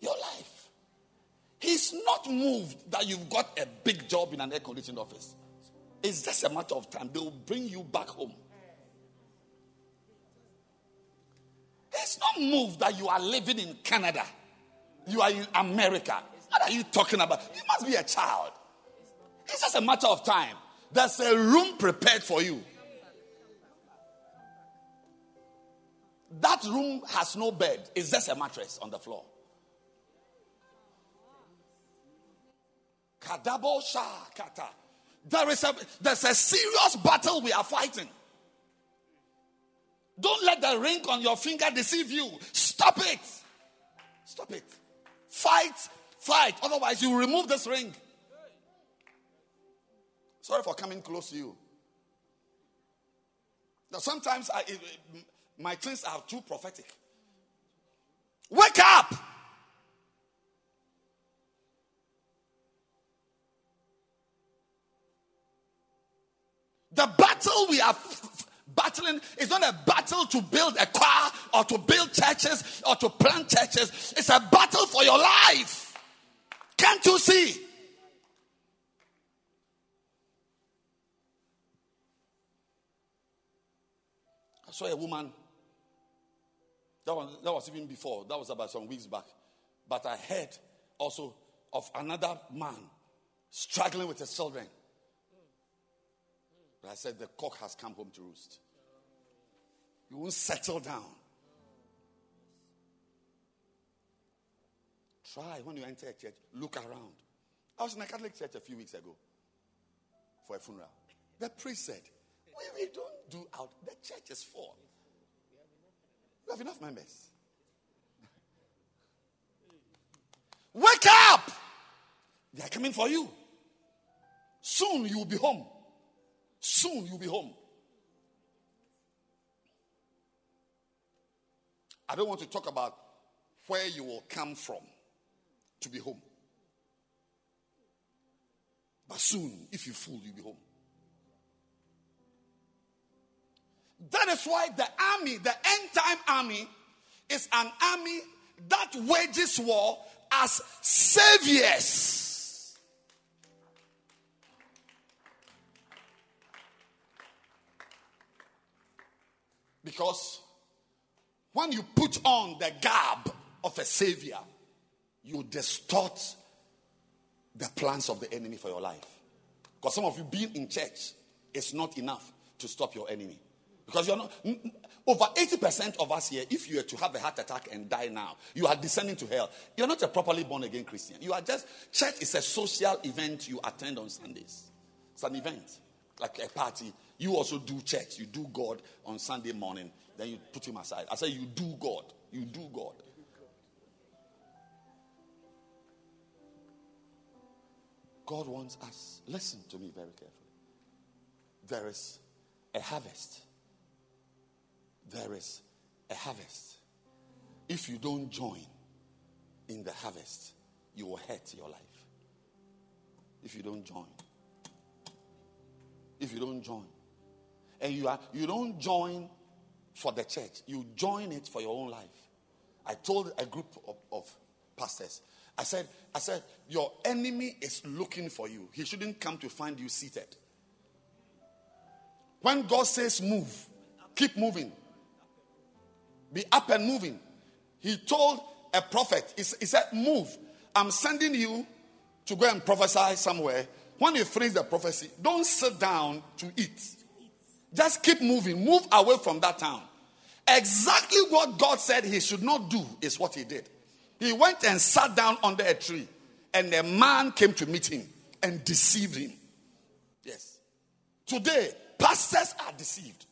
Your life. He's not moved that you've got a big job in an air conditioned office. It's just a matter of time. They will bring you back home. He's not moved that you are living in Canada. You are in America. What are you talking about? You must be a child. It's just a matter of time. There's a room prepared for you. That room has no bed, it's just a mattress on the floor. Kadabo kata. There is a there's a serious battle we are fighting. Don't let the ring on your finger deceive you. Stop it. Stop it. Fight, fight. Otherwise, you remove this ring. Sorry for coming close to you. Now, sometimes I, my things are too prophetic. Wake up! The battle we are battling is not a battle to build a car or to build churches or to plant churches. It's a battle for your life. Can't you see? Saw a woman. That was, that was even before. That was about some weeks back. But I heard also of another man struggling with his children. But I said, the cock has come home to roost. You won't settle down. Try when you enter a church, look around. I was in a Catholic church a few weeks ago for a funeral. The priest said, we, we don't do out. The church is full. We have enough members. Wake up! They are coming for you. Soon you will be home. Soon you'll be home. I don't want to talk about where you will come from to be home. But soon, if you fool, you'll be home. That is why the army, the end time army, is an army that wages war as saviors. Because when you put on the garb of a savior, you distort the plans of the enemy for your life. Because some of you being in church is not enough to stop your enemy. Because you're not over 80% of us here, if you were to have a heart attack and die now, you are descending to hell. You're not a properly born again Christian. You are just church is a social event you attend on Sundays. It's an event, like a party. You also do church, you do God on Sunday morning, then you put him aside. I say you do God. You do God. God wants us. Listen to me very carefully. There is a harvest. There is a harvest. If you don't join in the harvest, you will hurt your life. If you don't join. If you don't join. And you are you don't join for the church, you join it for your own life. I told a group of, of pastors, I said, I said, your enemy is looking for you. He shouldn't come to find you seated. When God says move, keep moving. Be up and moving. He told a prophet, he, said, Move. I'm sending you to go and prophesy somewhere. When you finish the prophecy, don't sit down to eat. Just keep moving. Move away from that town. Exactly what God said he should not do is what he did. He went and sat down under a tree, and a man came to meet him and deceived him. Yes. Today, pastors are deceived,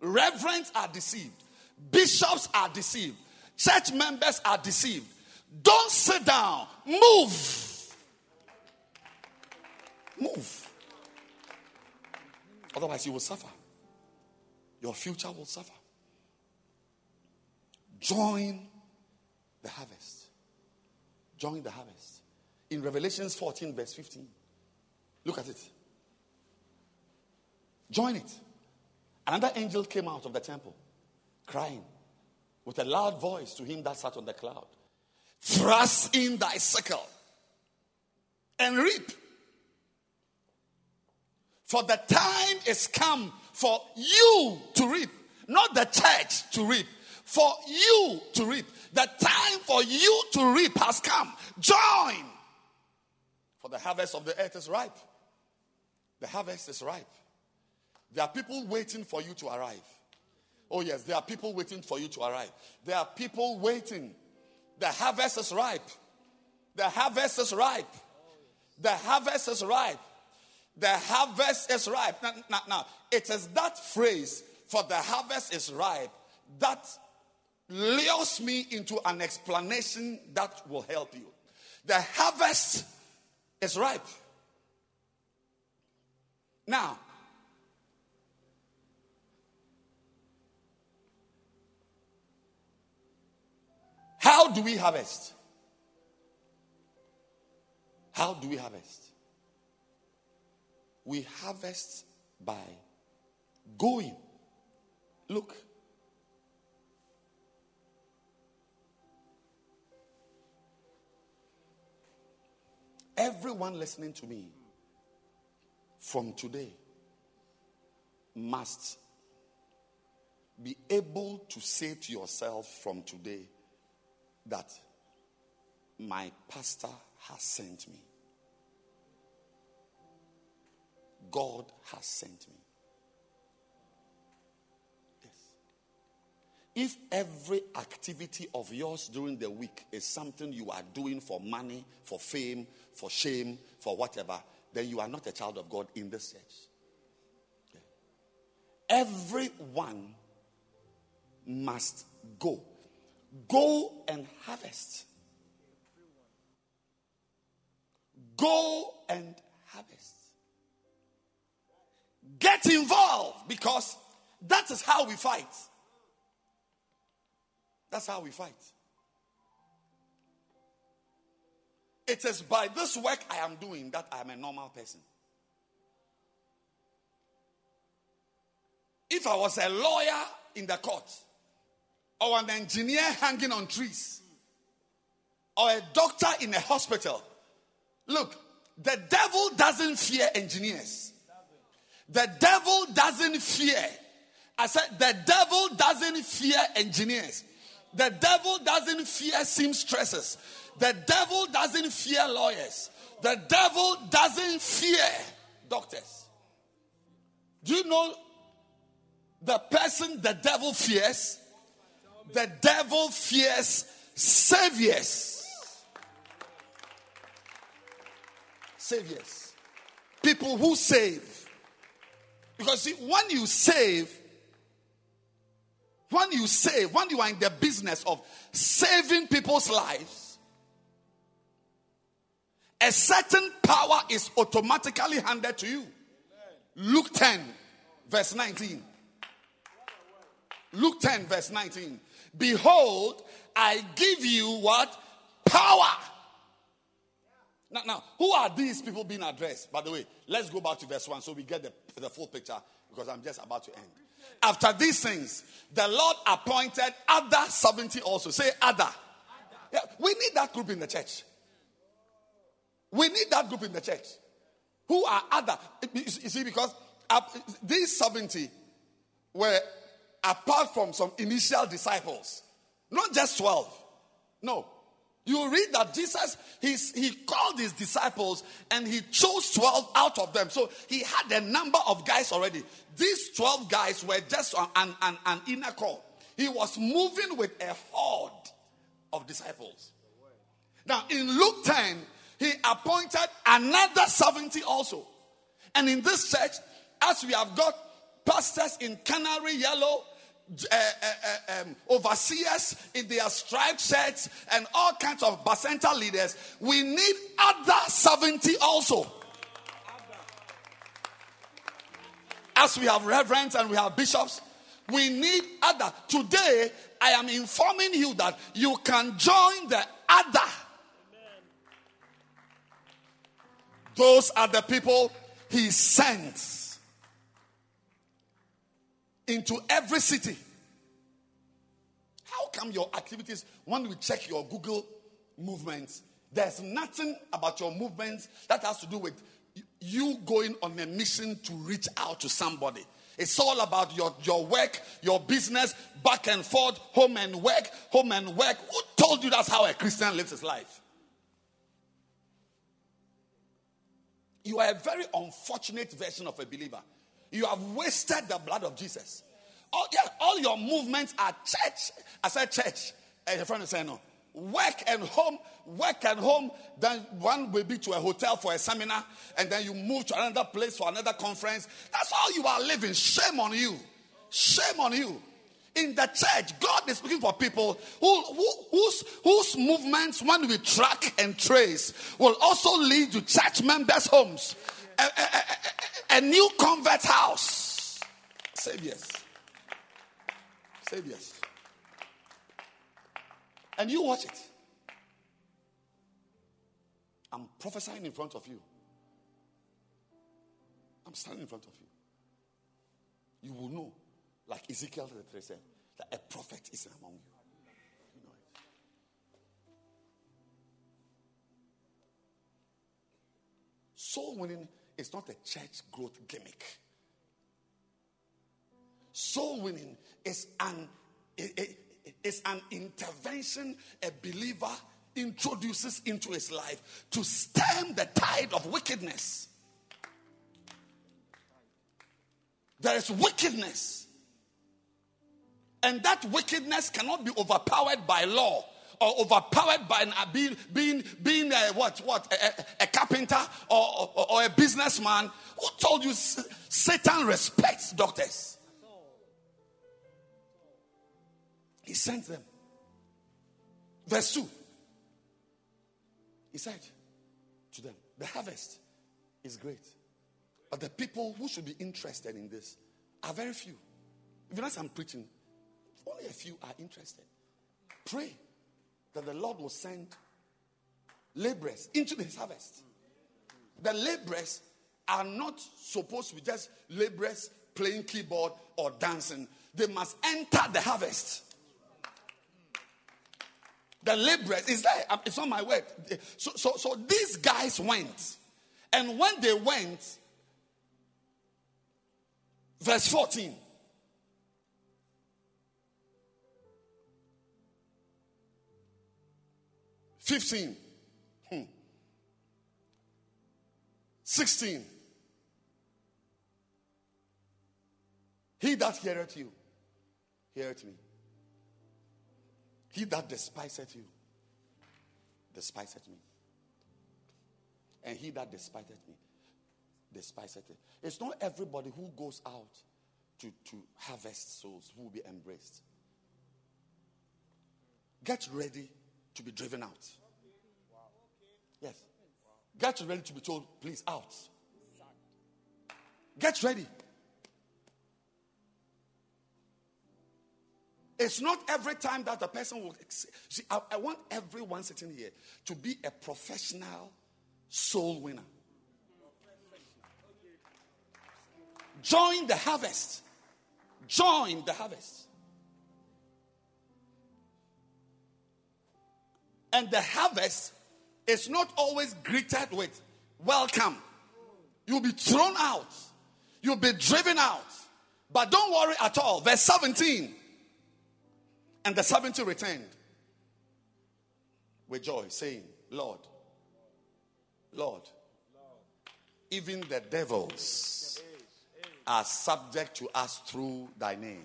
reverends are deceived, bishops are deceived, church members are deceived. Don't sit down, move. Move. Otherwise, you will suffer. Your future will suffer. Join the harvest. Join the harvest. In Revelations 14, verse 15. Look at it. Join it. Another angel came out of the temple, crying with a loud voice to him that sat on the cloud Thrust in thy sickle and reap. For the time is come for you to reap, not the church to reap, for you to reap. The time for you to reap has come. Join. For the harvest of the earth is ripe. The harvest is ripe. There are people waiting for you to arrive. Oh, yes, there are people waiting for you to arrive. There are people waiting. The harvest is ripe. The harvest is ripe. The harvest is ripe. The harvest is ripe. Now, now, now, it is that phrase, for the harvest is ripe, that lures me into an explanation that will help you. The harvest is ripe. Now, how do we harvest? How do we harvest? We harvest by going. Look. Everyone listening to me from today must be able to say to yourself from today that my pastor has sent me. God has sent me. Yes. If every activity of yours during the week is something you are doing for money, for fame, for shame, for whatever, then you are not a child of God in this church. Everyone must go. Go and harvest. Go and harvest. Get involved because that is how we fight. That's how we fight. It is by this work I am doing that I am a normal person. if I was a lawyer in the court, or an engineer hanging on trees, or a doctor in a hospital, look, the devil doesn't fear engineers. The devil doesn't fear. I said, the devil doesn't fear engineers. The devil doesn't fear seamstresses. The devil doesn't fear lawyers. The devil doesn't fear doctors. Do you know the person the devil fears? The devil fears saviors. Saviors. People who save. Because see, when you save, when you save, when you are in the business of saving people's lives, a certain power is automatically handed to you. Luke 10, verse 19. Luke 10, verse 19. Behold, I give you what? Power. Now, now, who are these people being addressed? By the way, let's go back to verse 1 so we get the, the full picture because I'm just about to end. After these things, the Lord appointed other 70 also. Say other. Yeah, we need that group in the church. We need that group in the church. Who are other? You see, because uh, these 70 were apart from some initial disciples, not just 12. No. You read that Jesus, he's, he called his disciples and he chose 12 out of them. So he had a number of guys already. These 12 guys were just an, an, an inner core. He was moving with a horde of disciples. Now, in Luke 10, he appointed another 70 also. And in this church, as we have got pastors in Canary Yellow, uh, uh, um, overseers in their striped shirts, and all kinds of bacenta leaders, we need other 70 also. As we have reverends and we have bishops, we need other. Today, I am informing you that you can join the other. Those are the people he sends into every city. How come your activities, when we check your Google movements, there's nothing about your movements that has to do with you going on a mission to reach out to somebody. It's all about your, your work, your business, back and forth, home and work, home and work. Who told you that's how a Christian lives his life? You are a very unfortunate version of a believer. You have wasted the blood of Jesus. All, yeah, all your movements are church. I said church. And your friend is saying no. Work and home, work and home. Then one will be to a hotel for a seminar, and then you move to another place for another conference. That's all you are living. Shame on you. Shame on you. In the church, God is looking for people who, who, whose, whose movements, when we track and trace, will also lead to church members' homes. A, a, a, new convert house. Saviors. Saviors. And you watch it. I'm prophesying in front of you. I'm standing in front of you. You will know like Ezekiel 33 said, that a prophet is among you. You know. Soul winning is not a church growth gimmick. Soul winning is an, is an intervention a believer introduces into his life to stem the tide of wickedness. There is wickedness and that wickedness cannot be overpowered by law or overpowered by uh, being being being a, what what a, a carpenter or, or, or, a businessman. Who told you Satan respects doctors? He sent them. Verse two. He said to them, "The harvest is great, but the people who should be interested in this are very few." Even as I'm preaching, only a few are interested. Pray that the Lord will send laborers into his harvest. The laborers are not supposed to be just laborers playing keyboard or dancing. They must enter the harvest. The laborers is there. Um, It's not my word. So, so, so these guys went, and when they went, verse 14. Fifteen. Hmm. Sixteen. He that heareth you, heareth me. He that despiseth you, despiseth me. And he that despiseth me, despiseth it. It's not everybody who goes out to, to harvest souls who will be embraced. Get ready to be driven out. Yes. Get ready to be told, please, out. Get ready. It's not every time that a person will. See, I, I want everyone sitting here to be a professional soul winner. Join the harvest. Join the harvest. And the harvest is not always greeted with welcome. You'll be thrown out, you'll be driven out. But don't worry at all. Verse 17. And the 70 returned with joy, saying, Lord, Lord, even the devils are subject to us through thy name.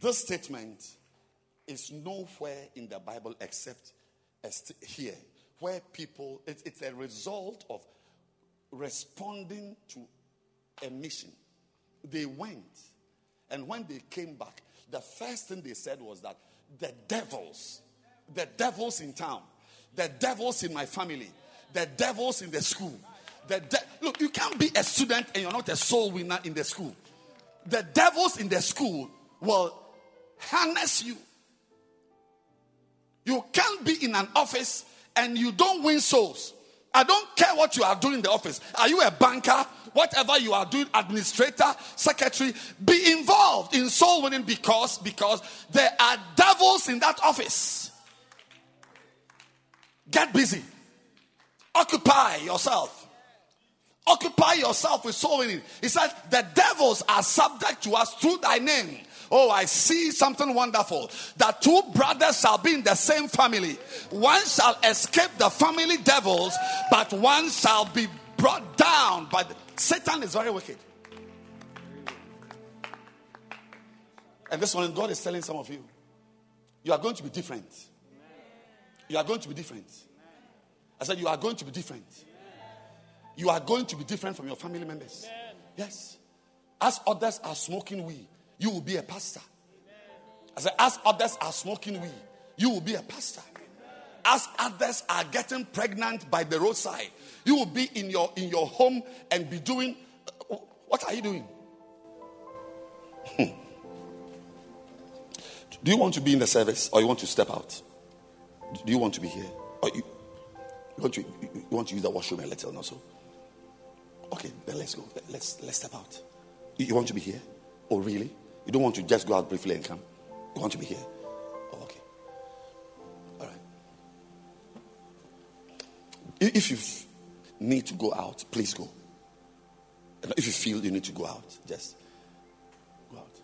This statement is nowhere in the Bible except here, where people, it's, it's a result of responding to a mission. They went, and when they came back, the first thing they said was that the devils, the devils in town, the devils in my family, the devils in the school. The de- Look, you can't be a student and you're not a soul winner in the school. The devils in the school will harness you. You can't be in an office and you don't win souls. I don't care what you are doing in the office. Are you a banker? Whatever you are doing, administrator, secretary, be involved in soul winning because because there are devils in that office. Get busy. Occupy yourself. Occupy yourself with soul winning. He said, The devils are subject to us through thy name. Oh, I see something wonderful. That two brothers shall be in the same family. One shall escape the family devils, but one shall be brought down by the. Satan is very wicked. And this one, God is telling some of you, you are going to be different. You are going to be different. I said, you are going to be different. You are going to be different from your family members. Yes. As others are smoking weed, you will be a pastor. I as others are smoking weed, you will be a pastor. As others are getting pregnant by the roadside, you will be in your in your home and be doing. Uh, what are you doing? Hmm. Do you want to be in the service or you want to step out? Do you want to be here? Or you, you want to you want to use the washroom a little also? Okay, then let's go. Let's let's step out. You want to be here? Oh really? You don't want to just go out briefly and come? You want to be here? Oh, okay. All right. If you need to go out, please go. And if you feel you need to go out, just go out.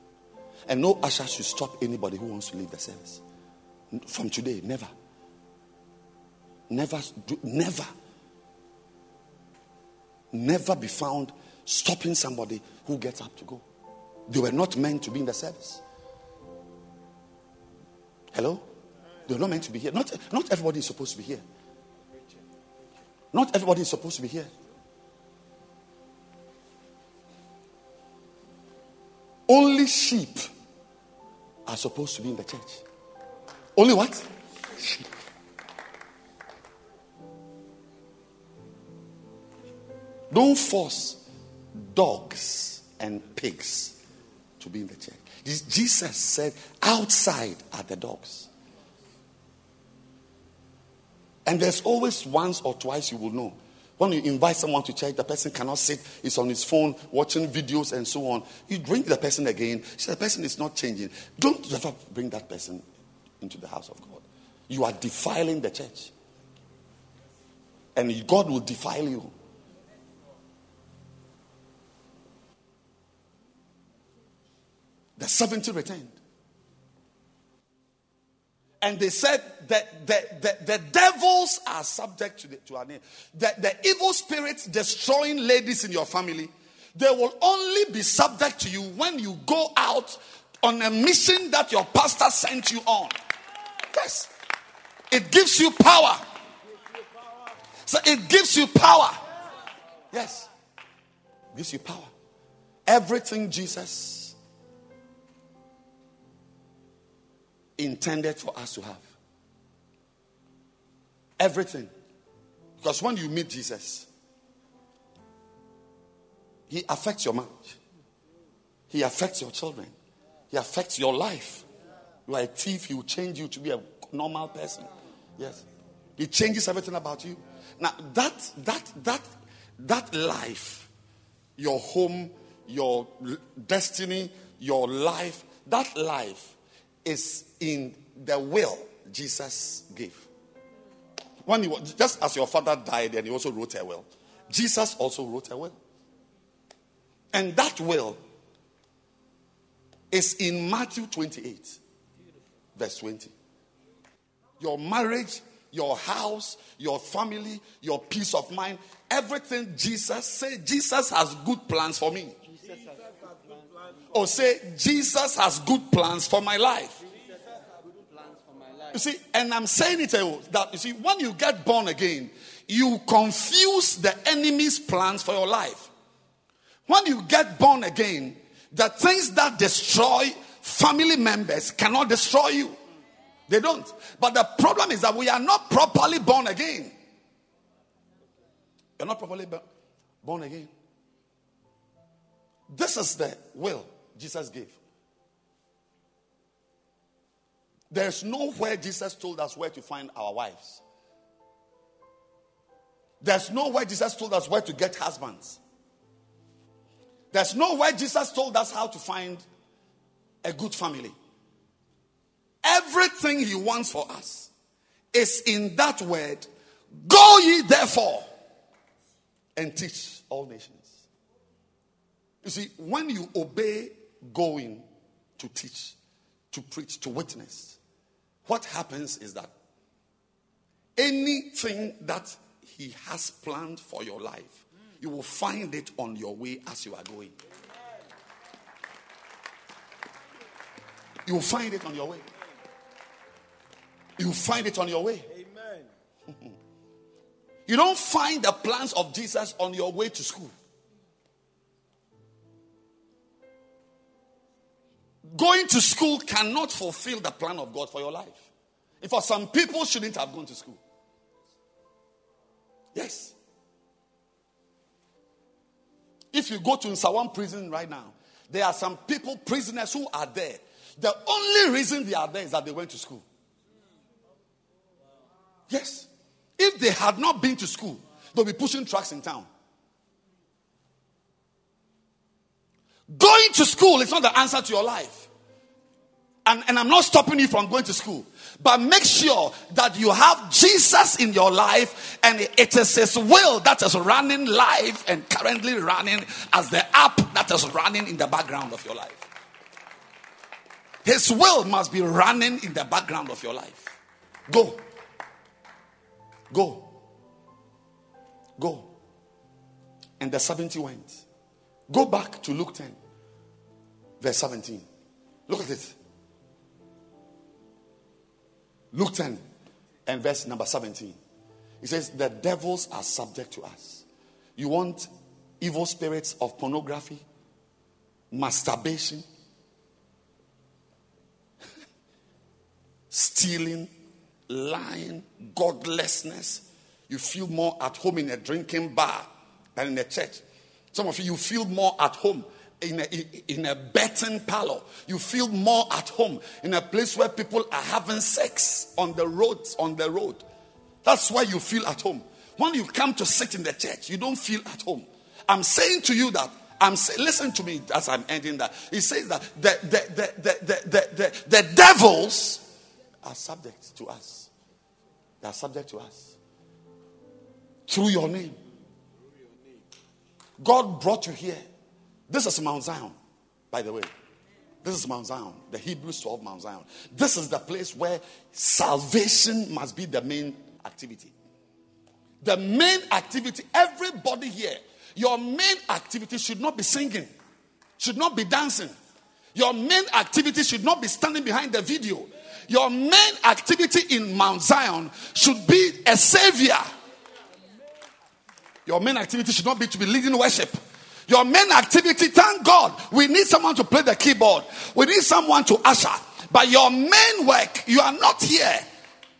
And no usher should stop anybody who wants to leave the service. From today, never. Never, never, never be found stopping somebody who gets up to go. They were not meant to be in the service. Hello? They were not meant to be here. Not, not everybody is supposed to be here. Not everybody is supposed to be here. Only sheep are supposed to be in the church. Only what? Sheep. Don't force dogs and pigs be in the church. Jesus said, outside are the dogs. And there's always once or twice you will know When you invite someone to church, the person cannot sit, he's on his phone watching videos and so on. You bring the person again, the person is not changing. Don't ever bring that person into the house of God. You are defiling the church. And God will defile you. The 70 returned. And they said that the, the, the devils are subject to, the, to our name. The, the evil spirits destroying ladies in your family, they will only be subject to you when you go out on a mission that your pastor sent you on. Yes. It gives you power. So it gives you power. Yes. It gives you power. Everything Jesus intended for us to have. Everything. Because when you meet Jesus, He affects your marriage, He affects your children, He affects your life. You are a thief, He will change you to be a normal person. Yes. He changes everything about you. Now, that, that, that, that life, your home, your destiny, your life, that life is in the will Jesus gave. When he was, just as your father died and he also wrote a will, Jesus also wrote a will. And that will is in Matthew 28, verse 20. Your marriage, your house, your family, your peace of mind, everything Jesus said, Jesus has good plans for me. Or oh, say, Jesus has good plans for my life. You see, and I'm saying it uh, that you see, when you get born again, you confuse the enemy's plans for your life. When you get born again, the things that destroy family members cannot destroy you. They don't. But the problem is that we are not properly born again. You're not properly born again. This is the will Jesus gave. There's nowhere Jesus told us where to find our wives. There's nowhere Jesus told us where to get husbands. There's nowhere Jesus told us how to find a good family. Everything he wants for us is in that word Go ye therefore and teach all nations. You see, when you obey going to teach, to preach, to witness, what happens is that anything that He has planned for your life, you will find it on your way as you are going. You will find it on your way. You will find it on your way. Amen. you don't find the plans of Jesus on your way to school. Going to school cannot fulfill the plan of God for your life. If for some people shouldn't have gone to school. Yes. If you go to Nsawam prison right now, there are some people, prisoners who are there. The only reason they are there is that they went to school. Yes. If they had not been to school, they'll be pushing trucks in town. Going to school is not the answer to your life. And, and I'm not stopping you from going to school. But make sure that you have Jesus in your life and it is His will that is running live and currently running as the app that is running in the background of your life. His will must be running in the background of your life. Go. Go. Go. And the 70 went. Go back to Luke 10, verse 17. Look at it. Luke 10 and verse number 17. He says, The devils are subject to us. You want evil spirits of pornography, masturbation, stealing, lying, godlessness. You feel more at home in a drinking bar than in a church. Some of you, you feel more at home in a, in a betting parlor. You feel more at home in a place where people are having sex on the roads, on the road. That's why you feel at home. When you come to sit in the church, you don't feel at home. I'm saying to you that I'm say, listen to me as I'm ending that. He says that the, the, the, the, the, the, the, the devils are subject to us. They are subject to us. Through your name. God brought you here. This is Mount Zion, by the way. This is Mount Zion, the Hebrews 12 Mount Zion. This is the place where salvation must be the main activity. The main activity, everybody here, your main activity should not be singing, should not be dancing. Your main activity should not be standing behind the video. Your main activity in Mount Zion should be a savior. Your main activity should not be to be leading worship. Your main activity, thank God, we need someone to play the keyboard. We need someone to usher. But your main work, you are not here.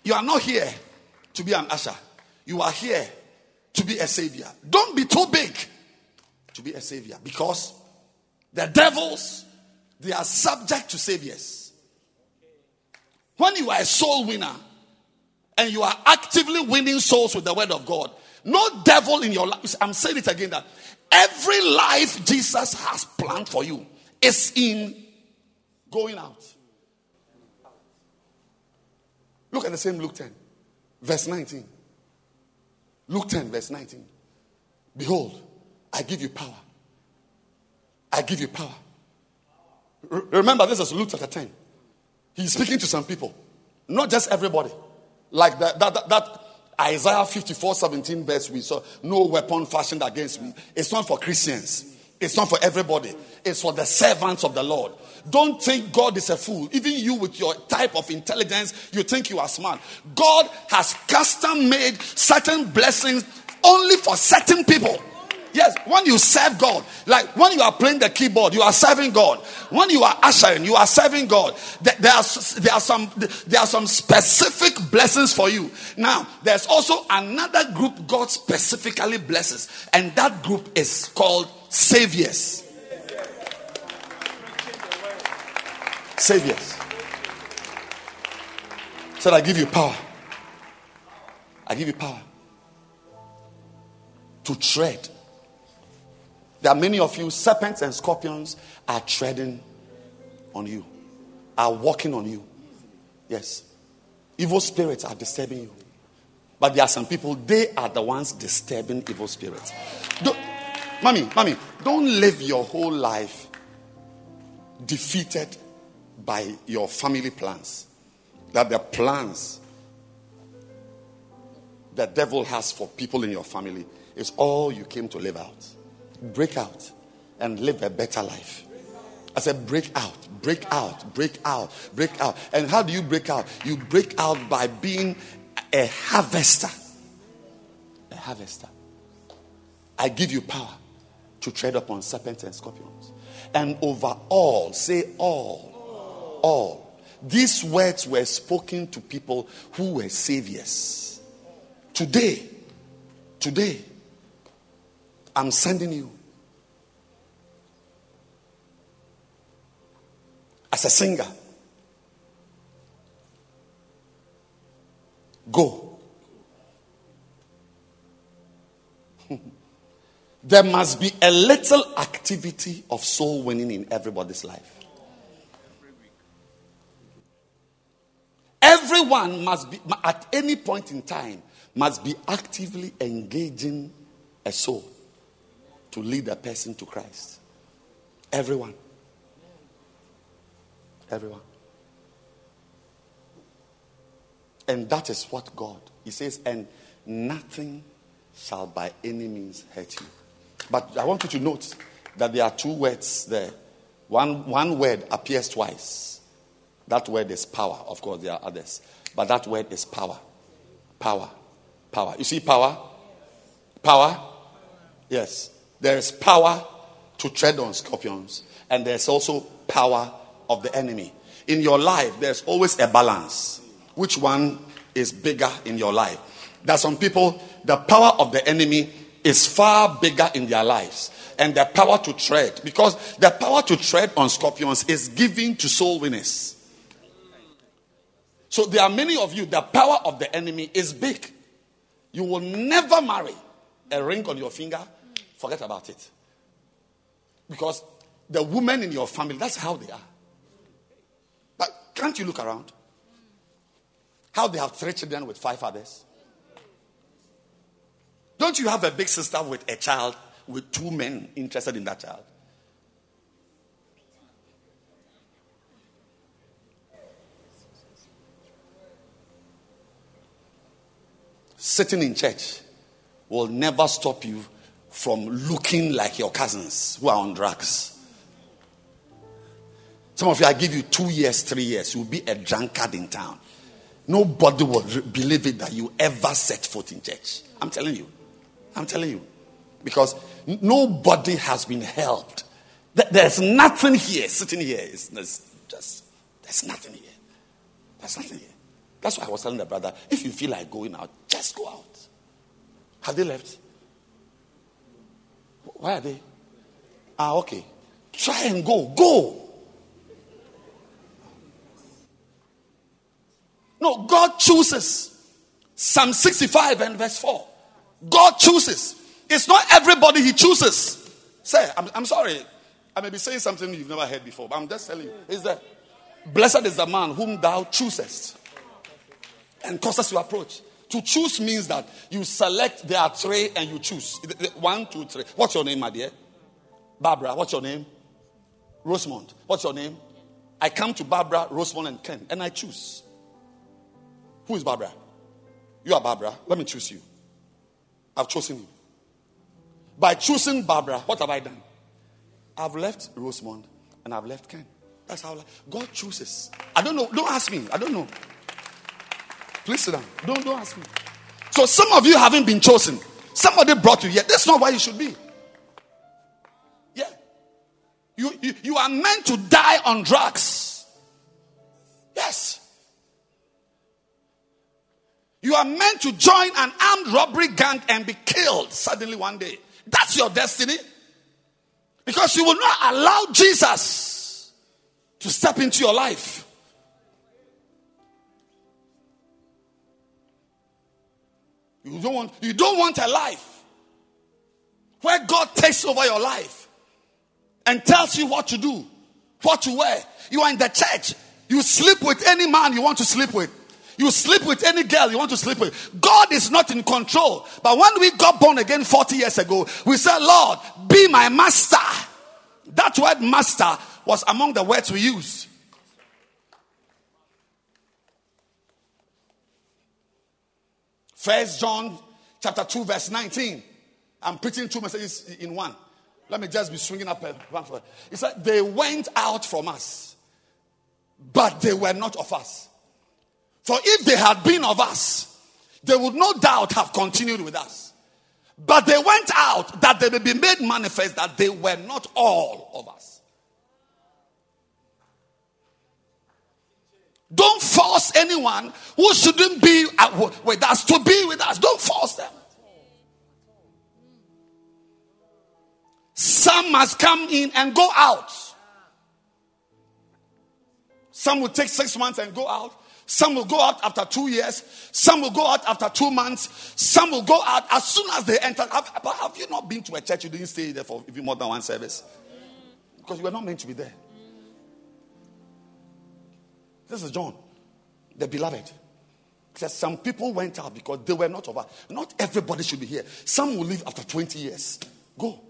You are not here to be an usher. You are here to be a savior. Don't be too big to be a savior because the devils, they are subject to saviors. When you are a soul winner and you are actively winning souls with the word of God, no devil in your life, I'm saying it again that every life Jesus has planned for you is in going out. Look at the same Luke 10, verse 19. Luke 10, verse 19. Behold, I give you power. I give you power. R- remember, this is Luke chapter 10. He's speaking to some people, not just everybody. Like that, that, that, that Isaiah 54 17 verse we saw, no weapon fashioned against me. It's not for Christians. It's not for everybody. It's for the servants of the Lord. Don't think God is a fool. Even you, with your type of intelligence, you think you are smart. God has custom made certain blessings only for certain people. Yes, when you serve God, like when you are playing the keyboard, you are serving God. When you are ushering, you are serving God. There are, there are some there are some specific blessings for you. Now, there's also another group God specifically blesses, and that group is called saviors. Saviors. Said, I give you power. I give you power to tread there are many of you, serpents and scorpions are treading on you, are walking on you. Yes. Evil spirits are disturbing you. But there are some people, they are the ones disturbing evil spirits. Don't, mommy, mommy, don't live your whole life defeated by your family plans. That the plans the devil has for people in your family is all you came to live out break out and live a better life. I said, break out, break out, break out, break out. And how do you break out? You break out by being a harvester. A harvester. I give you power to tread upon serpents and scorpions. And over all, say all, all. These words were spoken to people who were saviors. Today, today, I'm sending you. As a singer, go. there must be a little activity of soul winning in everybody's life. Everyone must be, at any point in time, must be actively engaging a soul to lead a person to Christ. Everyone. Everyone. And that is what God, He says, and nothing shall by any means hurt you. But I want you to note that there are two words there. One, one word appears twice. That word is power. Of course, there are others. But that word is power. Power. Power. You see power? Power? Yes. There is power to tread on scorpions, and there's also power of the enemy. In your life, there's always a balance. Which one is bigger in your life? There are some people, the power of the enemy is far bigger in their lives. And the power to tread, because the power to tread on scorpions is given to soul winners. So there are many of you, the power of the enemy is big. You will never marry a ring on your finger. Forget about it. Because the women in your family, that's how they are. But can't you look around? How they have three children with five others? Don't you have a big sister with a child with two men interested in that child? Sitting in church will never stop you from looking like your cousins who are on drugs. Some of you, I give you two years, three years, you'll be a drunkard in town. Nobody will believe it that you ever set foot in church. I'm telling you. I'm telling you. Because nobody has been helped. There's nothing here, sitting here. It's, it's just, there's nothing here. There's nothing here. That's why I was telling the brother if you feel like going out, just go out. Have they left? Why are they? Ah, okay. Try and go. Go. No, God chooses. Psalm 65 and verse 4. God chooses. It's not everybody He chooses. Say, I'm, I'm sorry. I may be saying something you've never heard before, but I'm just telling you. Is that blessed is the man whom thou choosest and causes to approach. To choose means that you select there are three and you choose. One, two, three. What's your name, my dear? Barbara. What's your name? Rosemont. What's your name? I come to Barbara, Rosemont, and Ken, and I choose. Who is Barbara? You are Barbara. Let me choose you. I've chosen you. By choosing Barbara, what have I done? I've left Rosemont and I've left Ken. That's how God chooses. I don't know. Don't ask me. I don't know. Please sit down. Don't, don't ask me. So some of you haven't been chosen. Somebody brought you here. That's not where you should be. Yeah. You, you, you are meant to die on drugs. Yes. You are meant to join an armed robbery gang and be killed suddenly one day. That's your destiny. Because you will not allow Jesus to step into your life. You don't want, you don't want a life where God takes over your life and tells you what to do, what to wear. You are in the church. You sleep with any man you want to sleep with. You sleep with any girl you want to sleep with. God is not in control. But when we got born again 40 years ago, we said, Lord, be my master. That word master was among the words we use. First John chapter 2, verse 19. I'm preaching two messages in one. Let me just be swinging up one for He said, They went out from us, but they were not of us. For if they had been of us, they would no doubt have continued with us. But they went out that they may be made manifest that they were not all of us. Don't force anyone who shouldn't be with us to be with us. Don't force them. Some must come in and go out. Some will take six months and go out. Some will go out after two years. Some will go out after two months. Some will go out as soon as they enter. Have, but have you not been to a church? You didn't stay there for even more than one service because you were not meant to be there. This is John, the beloved. Says some people went out because they were not us. Not everybody should be here. Some will leave after 20 years. Go.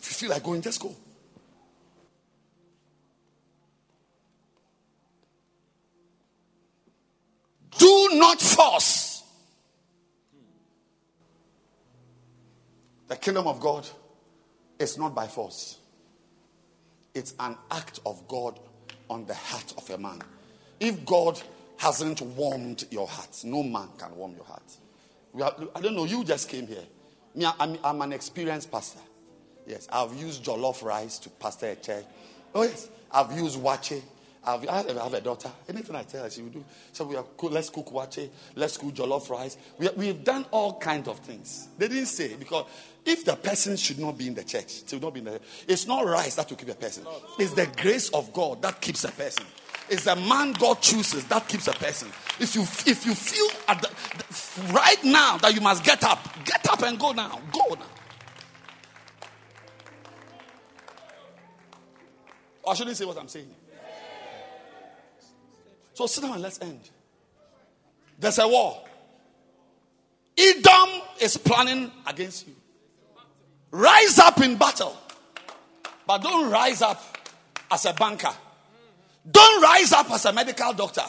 If you feel like going, just go. Do not force. The kingdom of God is not by force, it's an act of God on the heart of a man. If God hasn't warmed your heart, no man can warm your heart. Are, I don't know, you just came here. Me, I'm, I'm an experienced pastor. Yes, I've used jollof rice to pastor a church. Oh, yes, I've used waakye. I've, I have- a daughter. Anything I tell her, she will do. So we are let's cook waakye, let's cook jollof rice. We, we've done all kinds of things. They didn't say because if the person should not be in the church, should not be in the, it's not rice that will keep a person. It's the grace of God that keeps a person. It's the man God chooses that keeps a person. If you if you feel at the, right now that you must get up. Get up and go now. Go now. Or I shouldn't say what I'm saying. So sit down and let's end. There's a war. Edom is planning against you. Rise up in battle. But don't rise up as a banker. Don't rise up as a medical doctor.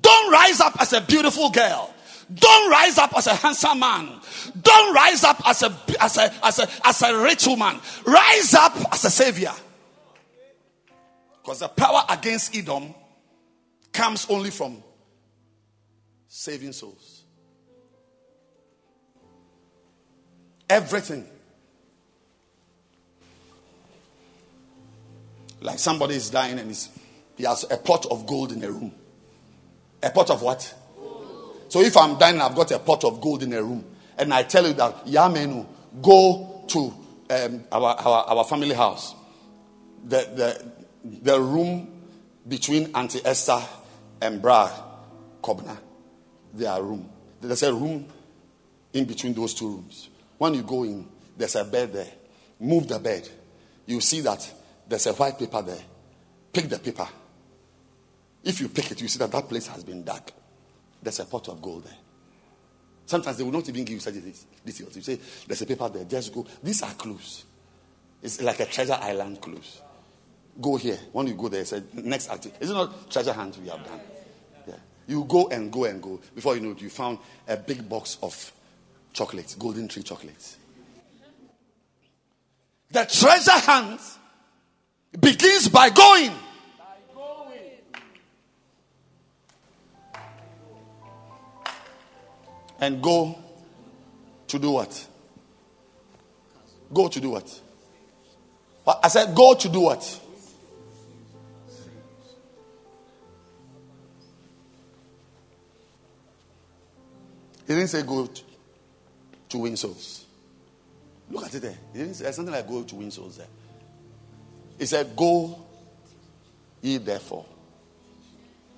Don't rise up as a beautiful girl. Don't rise up as a handsome man. Don't rise up as a, as a, as a, as a rich woman. Rise up as a savior. Because the power against Edom comes only from saving souls. Everything. Like somebody is dying and he has a pot of gold in a room. A pot of what? So if I'm dying, I've got a pot of gold in a room, and I tell you that Yamenu, go to um, our, our, our family house, the, the, the room between Auntie Esther and Bra Kobna, their room. There's a room in between those two rooms. When you go in, there's a bed there. Move the bed. You see that there's a white paper there. Pick the paper. If you pick it, you see that that place has been dug. There's a pot of gold there. Sometimes they will not even give you such details. You say, there's a paper there, just go. These are clues. It's like a treasure island clues. Go here. When you go there, say, next activity. Is it not treasure hunt we have done? Yeah. You go and go and go. Before you know it, you found a big box of chocolates, golden tree chocolates. The treasure hunt begins by going. And go to do what? Go to do what? I said, go to do what? He didn't say go to, win souls. Look at it there. He didn't say something like go to win souls there. He said, Go ye therefore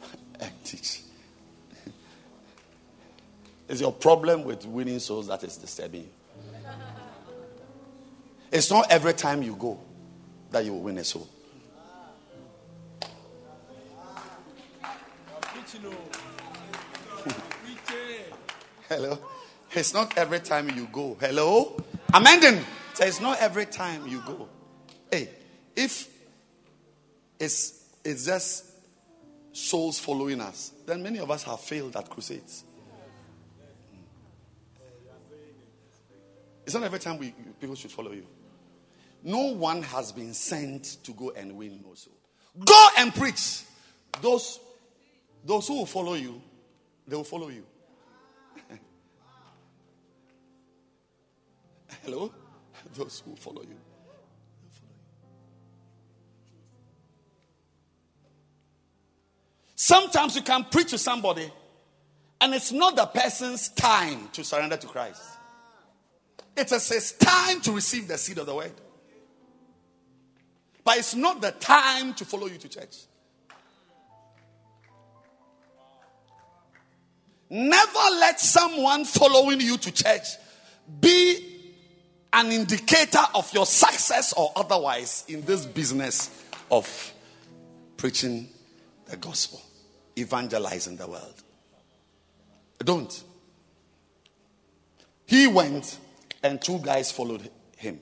and teach. It's your problem with winning souls that is disturbing you. It's not every time you go that you will win a soul. Hello? It's not every time you go. Hello? Amending. So it's not every time you go. Hey, if it's, it's just souls following us, then many of us have failed at crusades. It's not every time we, people should follow you. No one has been sent to go and win no soul. Go and preach. Those, those who will follow you, they will follow you. Hello? Those who follow you. Sometimes you can preach to somebody, and it's not the person's time to surrender to Christ. It says time to receive the seed of the word. But it's not the time to follow you to church. Never let someone following you to church be an indicator of your success or otherwise in this business of preaching the gospel, evangelizing the world. Don't. He went and two guys followed him.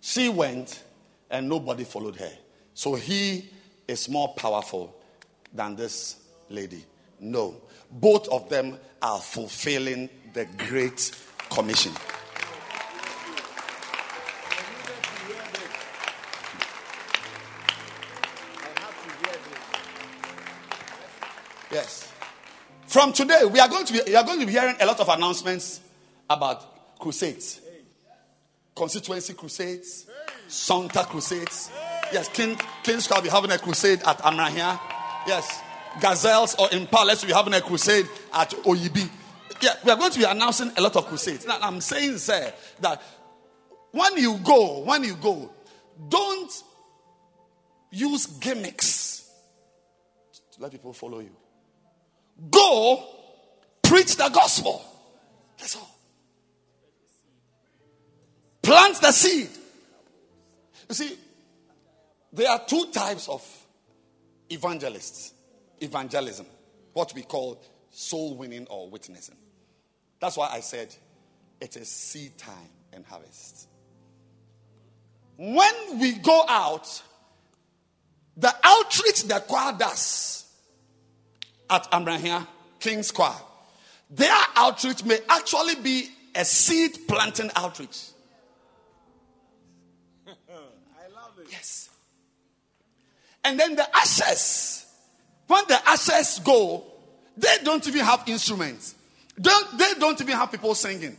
She went and nobody followed her. So he is more powerful than this lady. No. Both of them are fulfilling the Great Commission. Yes. From today, we are going to be, we are going to be hearing a lot of announcements about crusades constituency crusades, Santa crusades. Yes, King, Kings shall be having a crusade at Amrahia. Yes, Gazelles or Impalas will be having a crusade at Oyibi. Yeah, we are going to be announcing a lot of crusades. Now, I'm saying, sir, that when you go, when you go, don't use gimmicks to let people follow you. Go preach the gospel. That's all. Plant the seed. You see, there are two types of evangelists evangelism, what we call soul winning or witnessing. That's why I said it is seed time and harvest. When we go out, the outreach the choir does at Amrahia King's Choir, their outreach may actually be a seed planting outreach. Yes. And then the ashes, when the ashes go, they don't even have instruments. Don't, they don't even have people singing.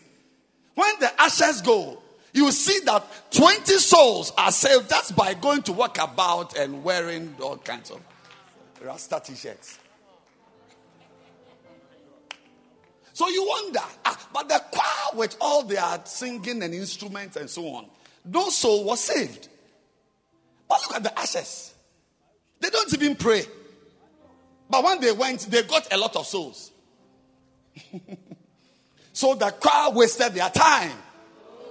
When the ashes go, you see that 20 souls are saved just by going to walk about and wearing all kinds of Rasta t shirts. So you wonder, ah, but the choir with all their singing and instruments and so on, no soul was saved. But look at the ashes. They don't even pray. But when they went, they got a lot of souls. so the choir wasted their time.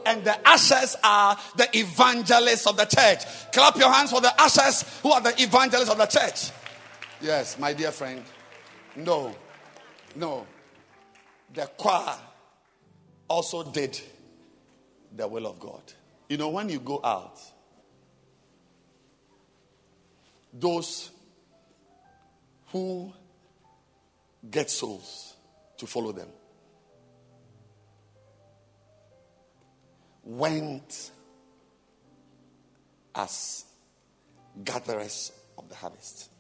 And the ashes are the evangelists of the church. Clap your hands for the ashes who are the evangelists of the church. Yes, my dear friend. No, no. The choir also did the will of God. You know, when you go out, those who get souls to follow them went as gatherers of the harvest.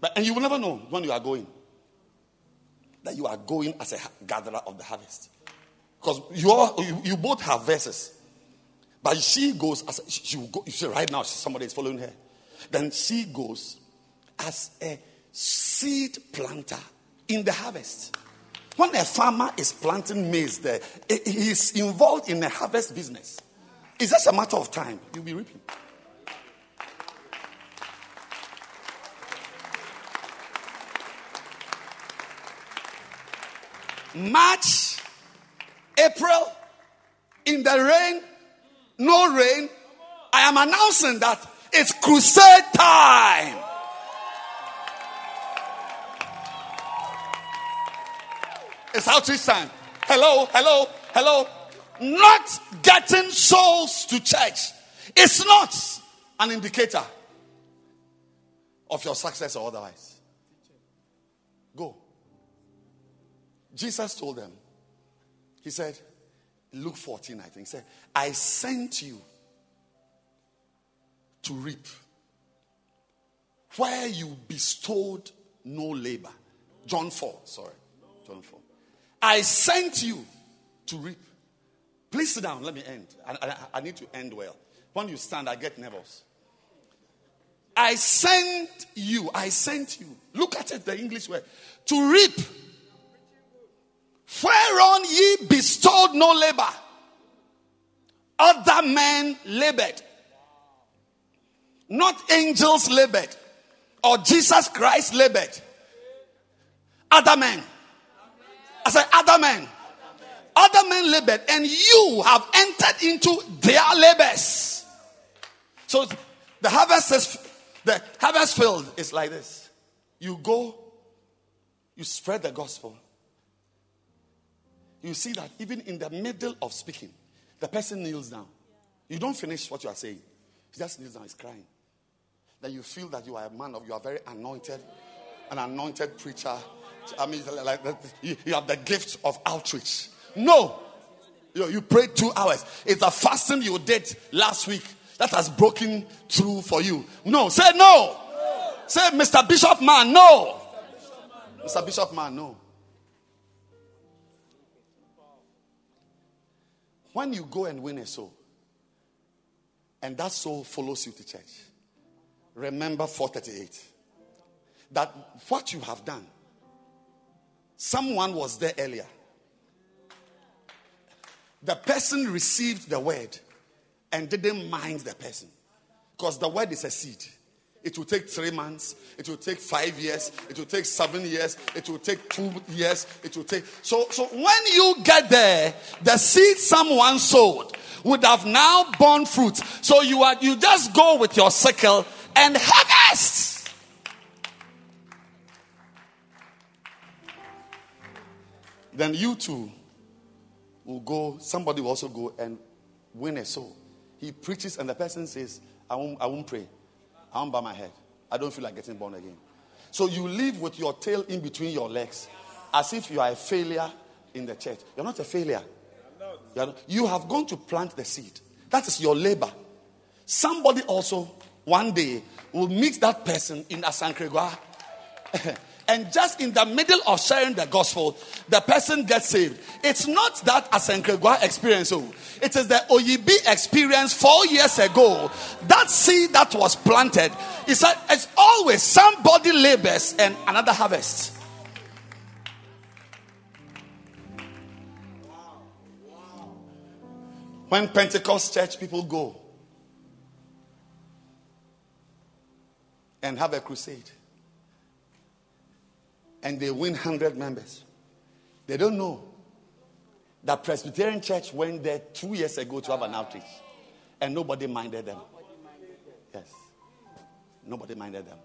But, and you will never know when you are going that you are going as a gatherer of the harvest. Because you, you, you both have verses. But she goes as a, she will go, you see, right now somebody is following her. Then she goes as a seed planter in the harvest. When a farmer is planting maize there, he is involved in a harvest business. It's just a matter of time. You'll be reaping. March, April, in the rain, no rain, I am announcing that it's crusade time. It's outreach time. Hello, hello, hello. Not getting souls to church is not an indicator of your success or otherwise. Go. Jesus told them, He said, Luke 14, I think, he said, I sent you to reap where you bestowed no labor. John 4, sorry. John 4. I sent you to reap. Please sit down. Let me end. I, I, I, need to end well. When you stand, I get nervous. I sent you. I sent you. Look at it, the English word. To reap. Whereon ye bestowed no labor. Other men labored. Not angels labored. Or Jesus Christ labored. Other men. I said, other men. Other men labored, and you have entered into their labors. So the harvest is the harvest field is like this. You go, you spread the gospel. You see that even in the middle of speaking, the person kneels down. You don't finish what you are saying. He just kneels down, he's crying. Then you feel that you are a man of, you are very anointed, an anointed preacher I mean, like you, you have the gift of outreach. No, you, you prayed two hours. It's a fasting you did last week that has broken through for you. No, say no. no. Say, Mr. Bishop Man, no. Mr. Bishop Man, no. When you go and win a soul, and that soul follows you to church, remember 438 that what you have done Someone was there earlier. The person received the word and didn't mind the person because the word is a seed. It will take three months. It will take five years. It will take seven years. It will take two years. It will take. So, so when you get there, the seed someone sowed would have now borne fruit. So you are you just go with your sickle and harvest. Then you too will go. Somebody will also go and win a soul. He preaches, and the person says, "I won't. I won't pray." I won't bow my head. I don't feel like getting born again. So you live with your tail in between your legs as if you are a failure in the church. You're not a failure. You, you have gone to plant the seed. That is your labor. Somebody also one day we'll meet that person in Asankregua And just in the middle of sharing the gospel, the person gets saved. It's not that Asenkregua experience. Oh, it is the Oyibi experience four years ago. That seed that was planted. It's, a, it's always somebody labors and another harvests. When Pentecost church people go and have a crusade, and they win 100 members. They don't know that Presbyterian Church went there two years ago to have an outreach, and nobody minded them. Yes, nobody minded them.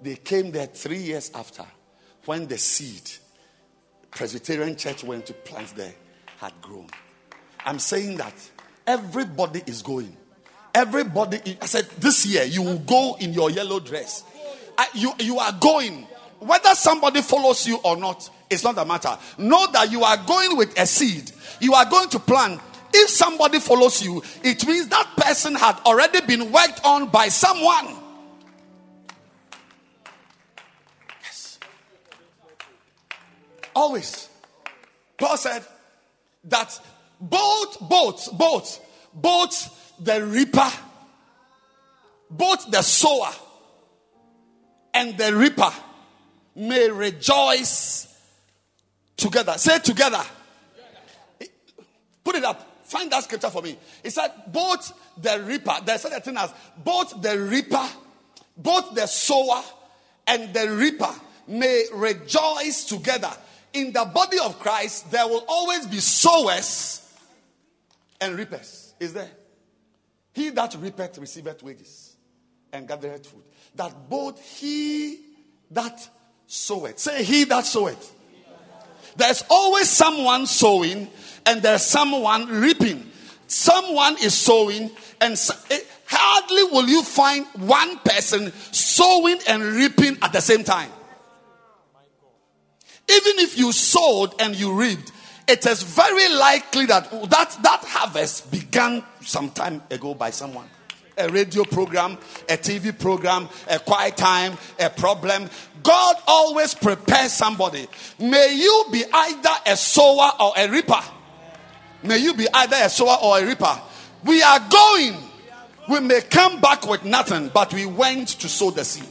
They came there three years after when the seed Presbyterian Church went to plant there had grown. I'm saying that everybody is going. Everybody, I said, this year you will go in your yellow dress. I, you, you are going whether somebody follows you or not, it's not a matter. Know that you are going with a seed. You are going to plant. If somebody follows you, it means that person had already been worked on by someone. Yes. Always. Paul said that both, both, both, both the reaper, both the sower and the reaper may rejoice together. Say together. Put it up. Find that scripture for me. It said, both the reaper, there's such a thing as both the reaper, both the sower and the reaper may rejoice together. In the body of Christ, there will always be sowers and reapers. Is there? He that reapeth receiveth wages and gathereth food. That both he that sow it. Say, He that sow it. There's always someone sowing and there's someone reaping. Someone is sowing, and so, it, eh, hardly will you find one person sowing and reaping at the same time. Even if you sowed and you reaped, it is very likely that that, that harvest began some time ago by someone a radio program, a TV program, a quiet time, a problem. God always prepares somebody. May you be either a sower or a reaper. May you be either a sower or a reaper. We are going. We may come back with nothing, but we went to sow the seed.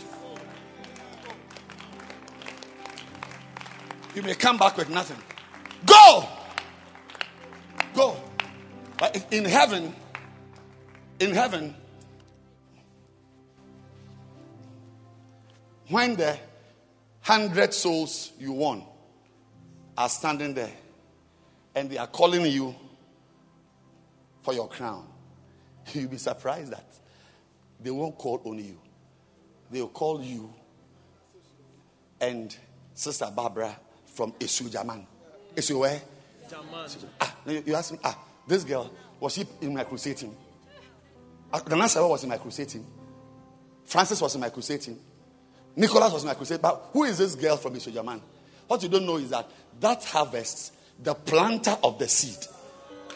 You may come back with nothing. Go! Go. In heaven, in heaven, when the hundred souls you won are standing there and they are calling you for your crown, you'll be surprised that they won't call only you. They'll call you and Sister Barbara from Esu Jaman. Esu where? Jaman. Ah, you ask me, ah, this girl, was she in my crusade team? Ah, the last was in my crusade team. Francis was in my crusade team. Nicholas was in my crusade. But who is this girl from Ashaiman? What you don't know is that that harvest, the planter of the seed,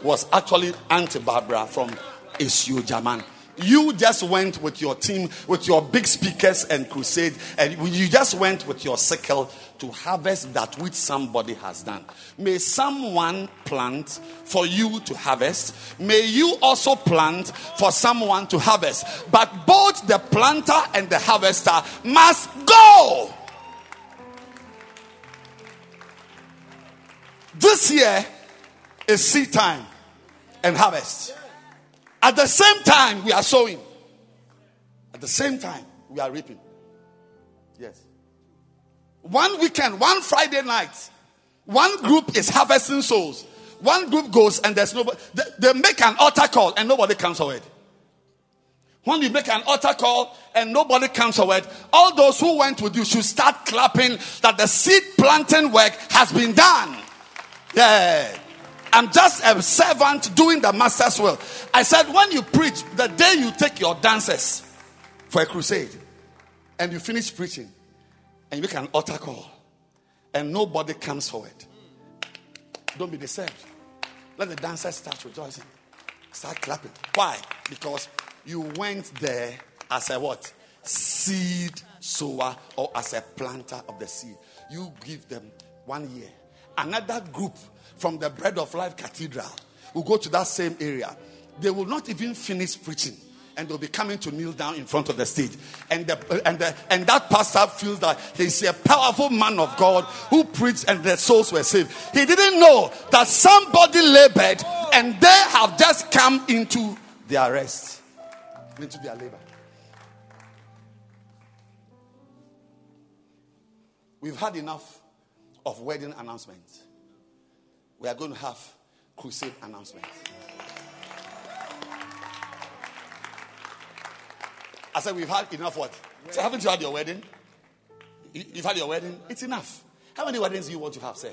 was actually Auntie Barbara from Ashaiman. You just went with your team, with your big speakers and crusade, and you just went with your sickle to harvest that which somebody has done. May someone plant for you to harvest. May you also plant for someone to harvest. But both the planter and the harvester must go. This year is seed time and harvest. At the same time, we are sowing. At the same time, we are reaping. Yes. One weekend, one Friday night, one group is harvesting souls. One group goes and there's nobody. They, they make an altar call and nobody comes forward. When you make an altar call and nobody comes forward, all those who went with you should start clapping that the seed planting work has been done. Yeah. I'm just a servant doing the master's will. I said, when you preach, the day you take your dancers for a crusade and you finish preaching and you make an altar call and nobody comes forward, don't be deceived. Let the dancers start rejoicing. Start clapping. Why? Because you went there as a what? Seed sower or as a planter of the seed. You give them one year. Another group from the Bread of Life Cathedral will go to that same area. They will not even finish preaching. And they'll be coming to kneel down in front of the stage. And, the, and, the, and that pastor feels that he's a powerful man of God who preached and the souls were saved. He didn't know that somebody labored and they have just come into their rest, into their labor. We've had enough of wedding announcements we are going to have crusade announcements. I said, we've had enough what? So haven't you had your wedding? You've had your wedding? It's enough. How many weddings do you want to have, say?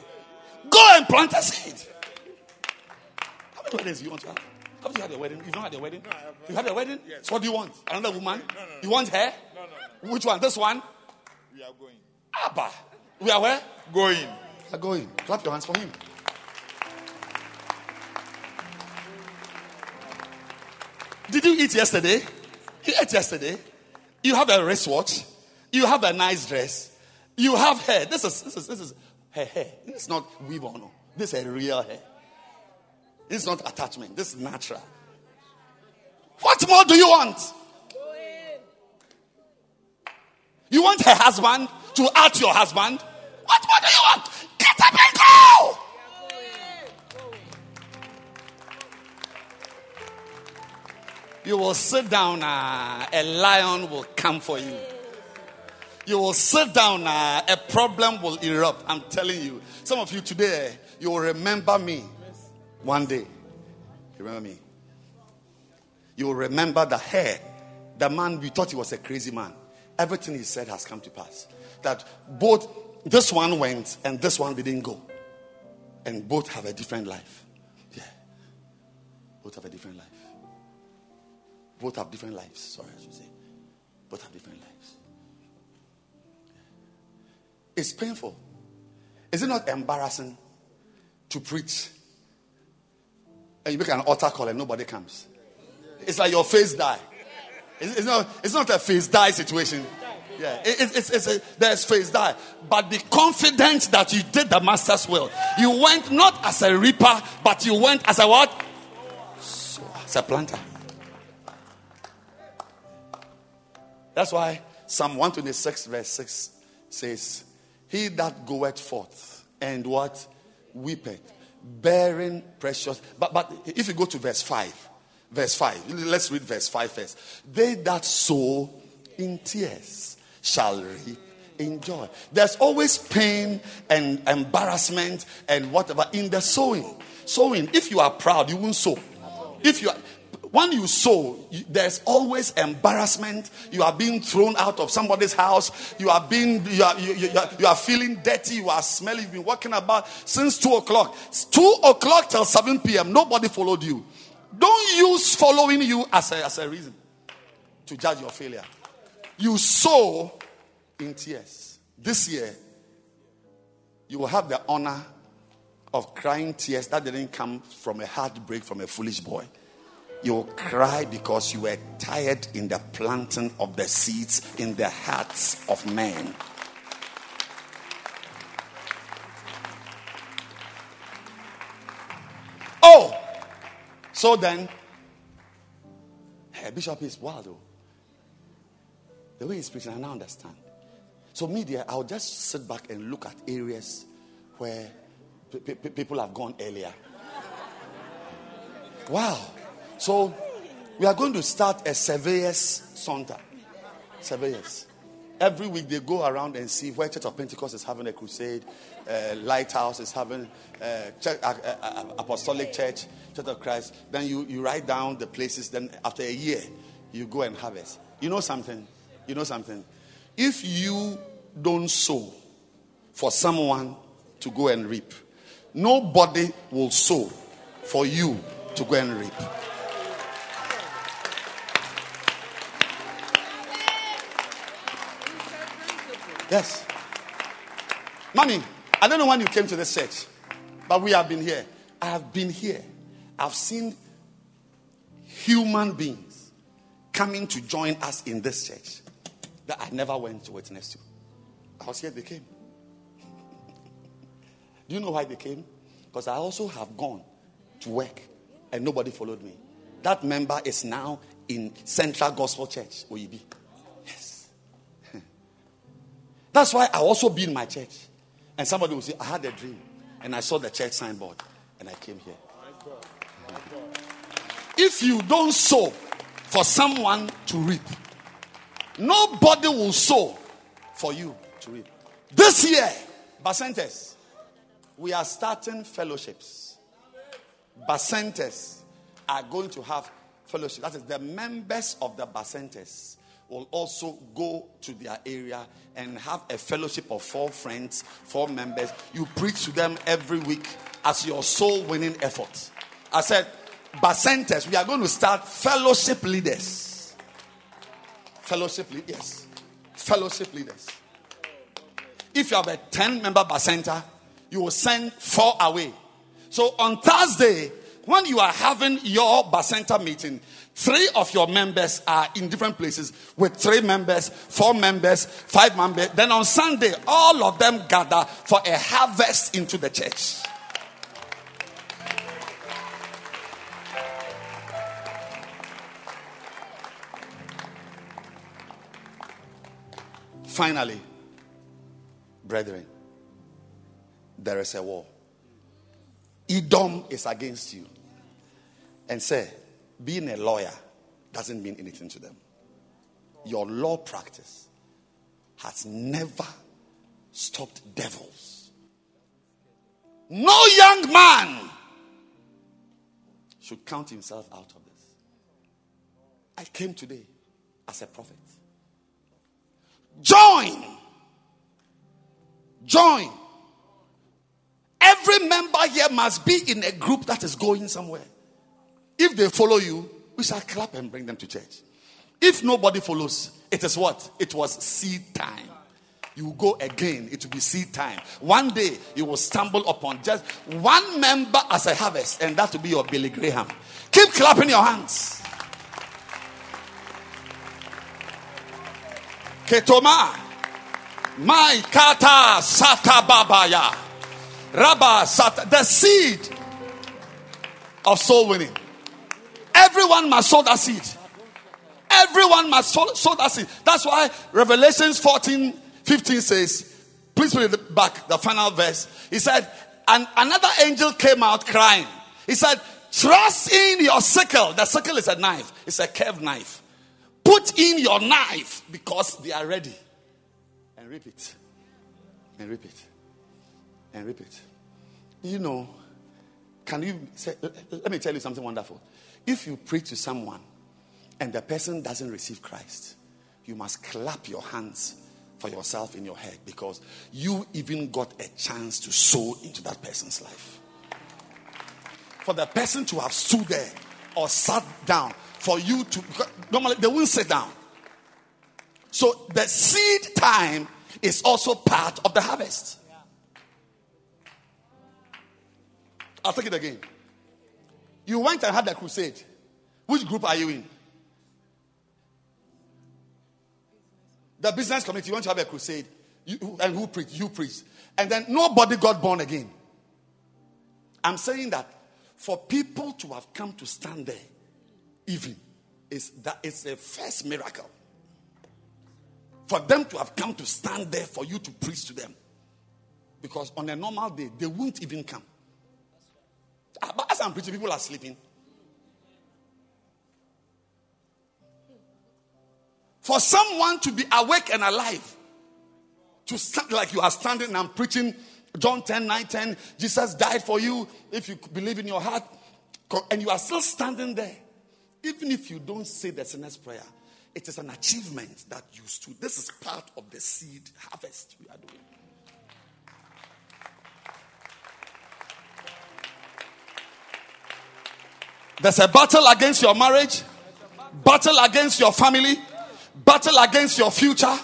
Go and plant a seed. How many weddings do you want to have? Haven't you had your wedding? You've not had your wedding? No, you had your wedding? Yes. So what do you want? Another woman? No, no. You want her? No, no, no. Which one? This one? We are going. Abba. We are where? Going. We are going. Clap your hands for him. Did you eat yesterday? You ate yesterday. You have a wristwatch. You have a nice dress. You have hair. This is this is this is hair. It's not weave on. This is real hair. It's not attachment. This is natural. What more do you want? You want her husband to add your husband? What more do you want? Get up and go! You will sit down, uh, a lion will come for you. You will sit down, uh, a problem will erupt. I'm telling you. Some of you today, you will remember me one day. You remember me? You will remember the hair, the man we thought he was a crazy man. Everything he said has come to pass. That both this one went and this one didn't go. And both have a different life. Yeah. Both have a different life. Both have different lives. Sorry, I should say. Both have different lives. It's painful. Is it not embarrassing to preach and you make an altar call and nobody comes? It's like your face die. It's, not, it's not a face die situation. Yeah, it, it's, it's a, there's face die. But be confident that you did the master's will. You went not as a reaper, but you went as a what? So, as a planter. That's why Psalm 126, verse 6 says, He that goeth forth and what? Weepeth, bearing precious. But, but if you go to verse 5, verse 5, let's read verse 5 first. They that sow in tears shall reap in joy. There's always pain and embarrassment and whatever in the sowing. Sowing, if you are proud, you won't sow. If you are, when you sow, there's always embarrassment. You are being thrown out of somebody's house. You are being, you are, you, you, you, are, you are feeling dirty. You are smelly. You've been walking about since two o'clock. Two o'clock till 7 p.m. Nobody followed you. Don't use following you as a, as a reason to judge your failure. You sow in tears. This year, you will have the honor of crying tears that didn't come from a heartbreak from a foolish boy. You cry because you were tired in the planting of the seeds in the hearts of men. Oh, so then, hey, Bishop is wild though. The way he's preaching, I now understand. So, media, I'll just sit back and look at areas where p- p- people have gone earlier. Wow. So we are going to start a surveyor's saunter. Surveyors. Every week they go around and see where Church of Pentecost is having a crusade, uh, Lighthouse is having uh, church, uh, uh, uh, Apostolic Church, Church of Christ. Then you, you write down the places. Then after a year, you go and harvest. You know something? You know something? If you don't sow for someone to go and reap, nobody will sow for you to go and reap. Yes. Mommy, I don't know when you came to this church, but we have been here. I have been here. I've seen human beings coming to join us in this church that I never went to witness to. I was here, they came. Do you know why they came? Because I also have gone to work and nobody followed me. That member is now in Central Gospel Church, Oyibi. That's why I also be in my church. And somebody will say, I had a dream. And I saw the church signboard. And I came here. If you don't sow for someone to reap, nobody will sow for you to reap. This year, Bacentas, we are starting fellowships. Bacentas are going to have fellowship. That is, the members of the Bacentas will also go to their area and have a fellowship of four friends, four members. You preach to them every week as your soul winning effort. I said, Bacentas, we are going to start fellowship leaders. Fellowship leaders. Fellowship leaders. If you have a 10 member Bacenta, you will send four away. So on Thursday, when you are having your Bacenta meeting, Three of your members are in different places with three members, four members, five members. Then on Sunday, all of them gather for a harvest into the church. Finally, brethren, there is a war. Edom is against you. And say, being a lawyer doesn't mean anything to them. Your law practice has never stopped devils. No young man should count himself out of this. I came today as a prophet. Join. Join. Every member here must be in a group that is going somewhere. If they follow you, we shall clap and bring them to church. If nobody follows, it is what? It was seed time. You go again, it will be seed time. One day you will stumble upon just one member as a harvest, and that will be your Billy Graham. Keep clapping your hands. Ketoma. My kata sata babaya. Rabba sata. The seed of soul winning. Everyone must sow that seed. Everyone must sow, sow that seed. That's why Revelations 14 15 says, please read back, the final verse. He said, and another angel came out crying. He said, Trust in your sickle. The sickle is a knife, it's a curved knife. Put in your knife because they are ready. And rip it. And rip it. And rip it. You know, can you say, let me tell you something wonderful. If you preach to someone and the person doesn't receive Christ, you must clap your hands for yourself in your head because you even got a chance to sow into that person's life. For the person to have stood there or sat down, for you to, normally they won't sit down. So the seed time is also part of the harvest. I'll take it again. You went and had a crusade. Which group are you in? The business community. You want to have a crusade. You, and who preached? You preached. And then nobody got born again. I'm saying that for people to have come to stand there, even, is that it's a first miracle. For them to have come to stand there for you to preach to them. Because on a normal day, they won't even come. Ah, but as I'm preaching, people are sleeping. For someone to be awake and alive, to stand like you are standing and I'm preaching John 10, 9, 10, Jesus died for you if you believe in your heart, and you are still standing there. Even if you don't say the sinner's prayer, it is an achievement that you stood. This is part of the seed harvest we are doing. There's a battle against your marriage, battle against your family, battle against your future,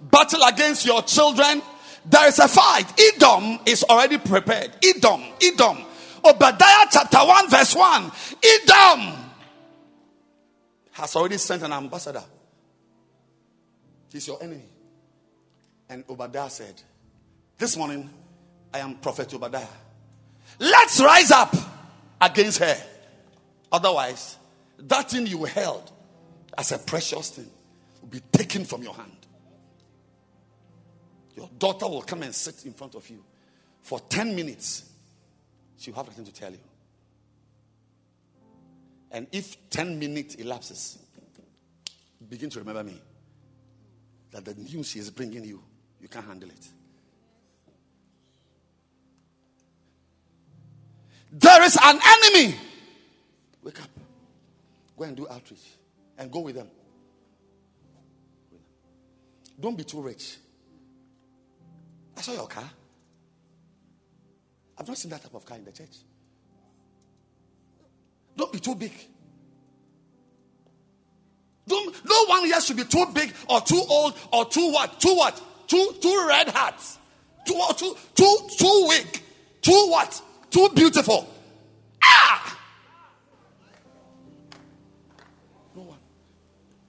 battle against your children. There is a fight. Edom is already prepared. Edom, Edom. Obadiah chapter 1, verse 1. Edom has already sent an ambassador. He's your enemy. And Obadiah said, This morning I am Prophet Obadiah. Let's rise up against her. Otherwise, that thing you held as a precious thing will be taken from your hand. Your daughter will come and sit in front of you for 10 minutes. She'll have nothing to tell you. And if 10 minutes elapses, begin to remember me that the news she is bringing you, you can't handle it. There is an enemy. Wake up. Go and do outreach and go with them. Don't be too rich. I saw your car. I've not seen that type of car in the church. Don't be too big. Don't, no one here should be too big or too old or too what? Too what? Too too red hats. Too too too too weak. Too what? Too beautiful. Ah!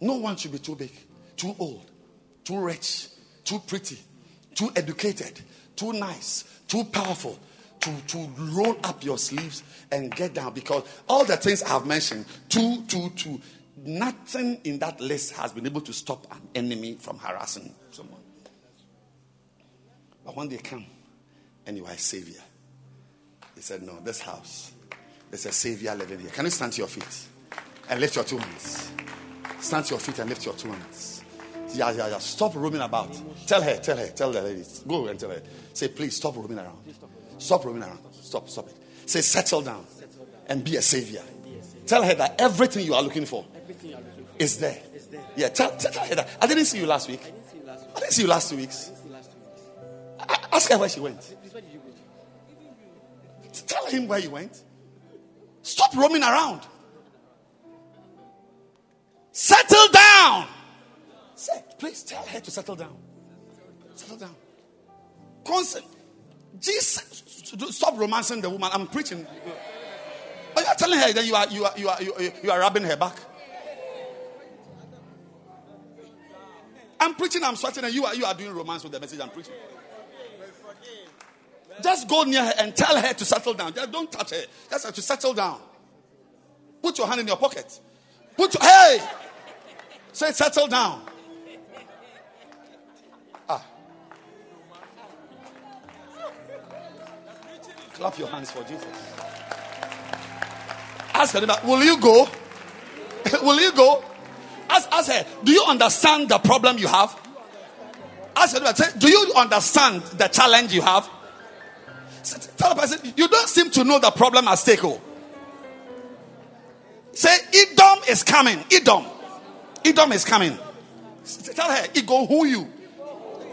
No one should be too big, too old, too rich, too pretty, too educated, too nice, too powerful, to, to roll up your sleeves and get down because all the things I've mentioned, two, two, two, nothing in that list has been able to stop an enemy from harassing someone. But when they come and you are a savior, they said, No, this house, there's a savior living here. Can you stand to your feet and lift your two hands? Stand to your feet and lift your two hands. Yeah, yeah, yeah. Stop roaming about. Tell her, tell her, tell the ladies. Go and tell her. Say, please stop roaming around. Stop roaming around. Stop, stop it. Say, settle down and be a savior. Tell her that everything you are looking for is there. Yeah, tell, tell her that. I didn't see you last week. I didn't see you last two weeks. Ask her where she went. Tell him where you went. Stop roaming around. Settle down. Say, please tell her to settle down. Settle down. Consent. Jesus, stop romancing the woman. I'm preaching. Are you telling her that you are you are you are you are, you are rubbing her back? I'm preaching, I'm sweating, and you are you are doing romance with the message I'm preaching. Just go near her and tell her to settle down. Don't touch her. Just to settle down. Put your hand in your pocket. Put your hey. Say settle down. Ah. Clap your hands for Jesus. Ask her, will you go? will you go? Ask, ask her, do you understand the problem you have? Ask her, say, do you understand the challenge you have? Tell the person, you don't seem to know the problem at stake. Oh. Say, Edom is coming. Edom. Edom is coming. Tell her, it go who you.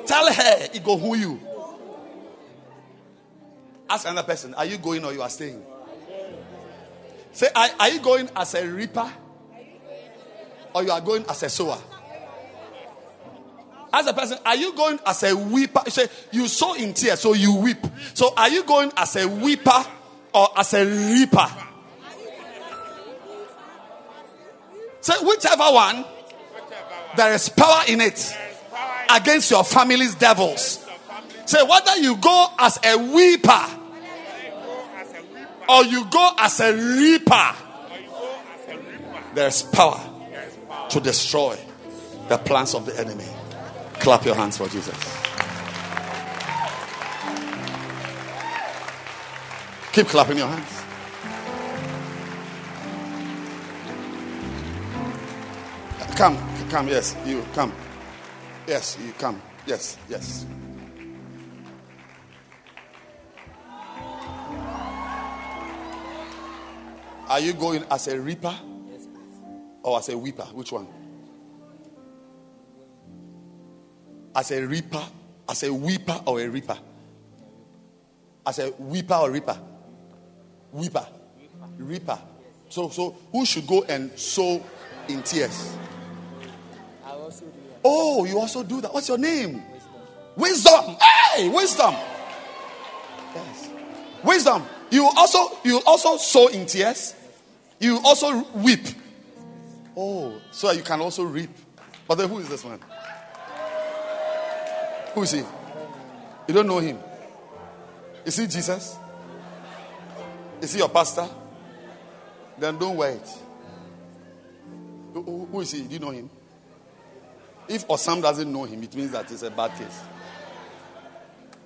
Tell her, it go who you. Ask another person, are you going or you are staying? Say, are, are you going as a reaper or you are going as a sower? Ask a person, are you going as a weeper? You say, you sow in tears, so you weep. So are you going as a weeper or as a reaper? Say, whichever one, there is power in it against your family's devils. Say, whether you go as a weeper or you go as a reaper, there's power to destroy the plans of the enemy. Clap your hands for Jesus. Keep clapping your hands. Come, come. Yes, you come. Yes, you come. Yes, yes. Are you going as a reaper or as a weeper? Which one? As a reaper, as a weeper or a reaper? As a weeper or reaper? Weeper. Reaper. So, so who should go and sow in tears? Oh, you also do that. What's your name? Wisdom. Hey, wisdom. Yes. Wisdom. You also you also sow in tears. You also weep. Oh, so you can also reap. But then who is this man? Who is he? You don't know him. Is he Jesus? Is he your pastor? Then don't wait. Who is he? Do you know him? If Osam doesn't know him, it means that it's a bad case.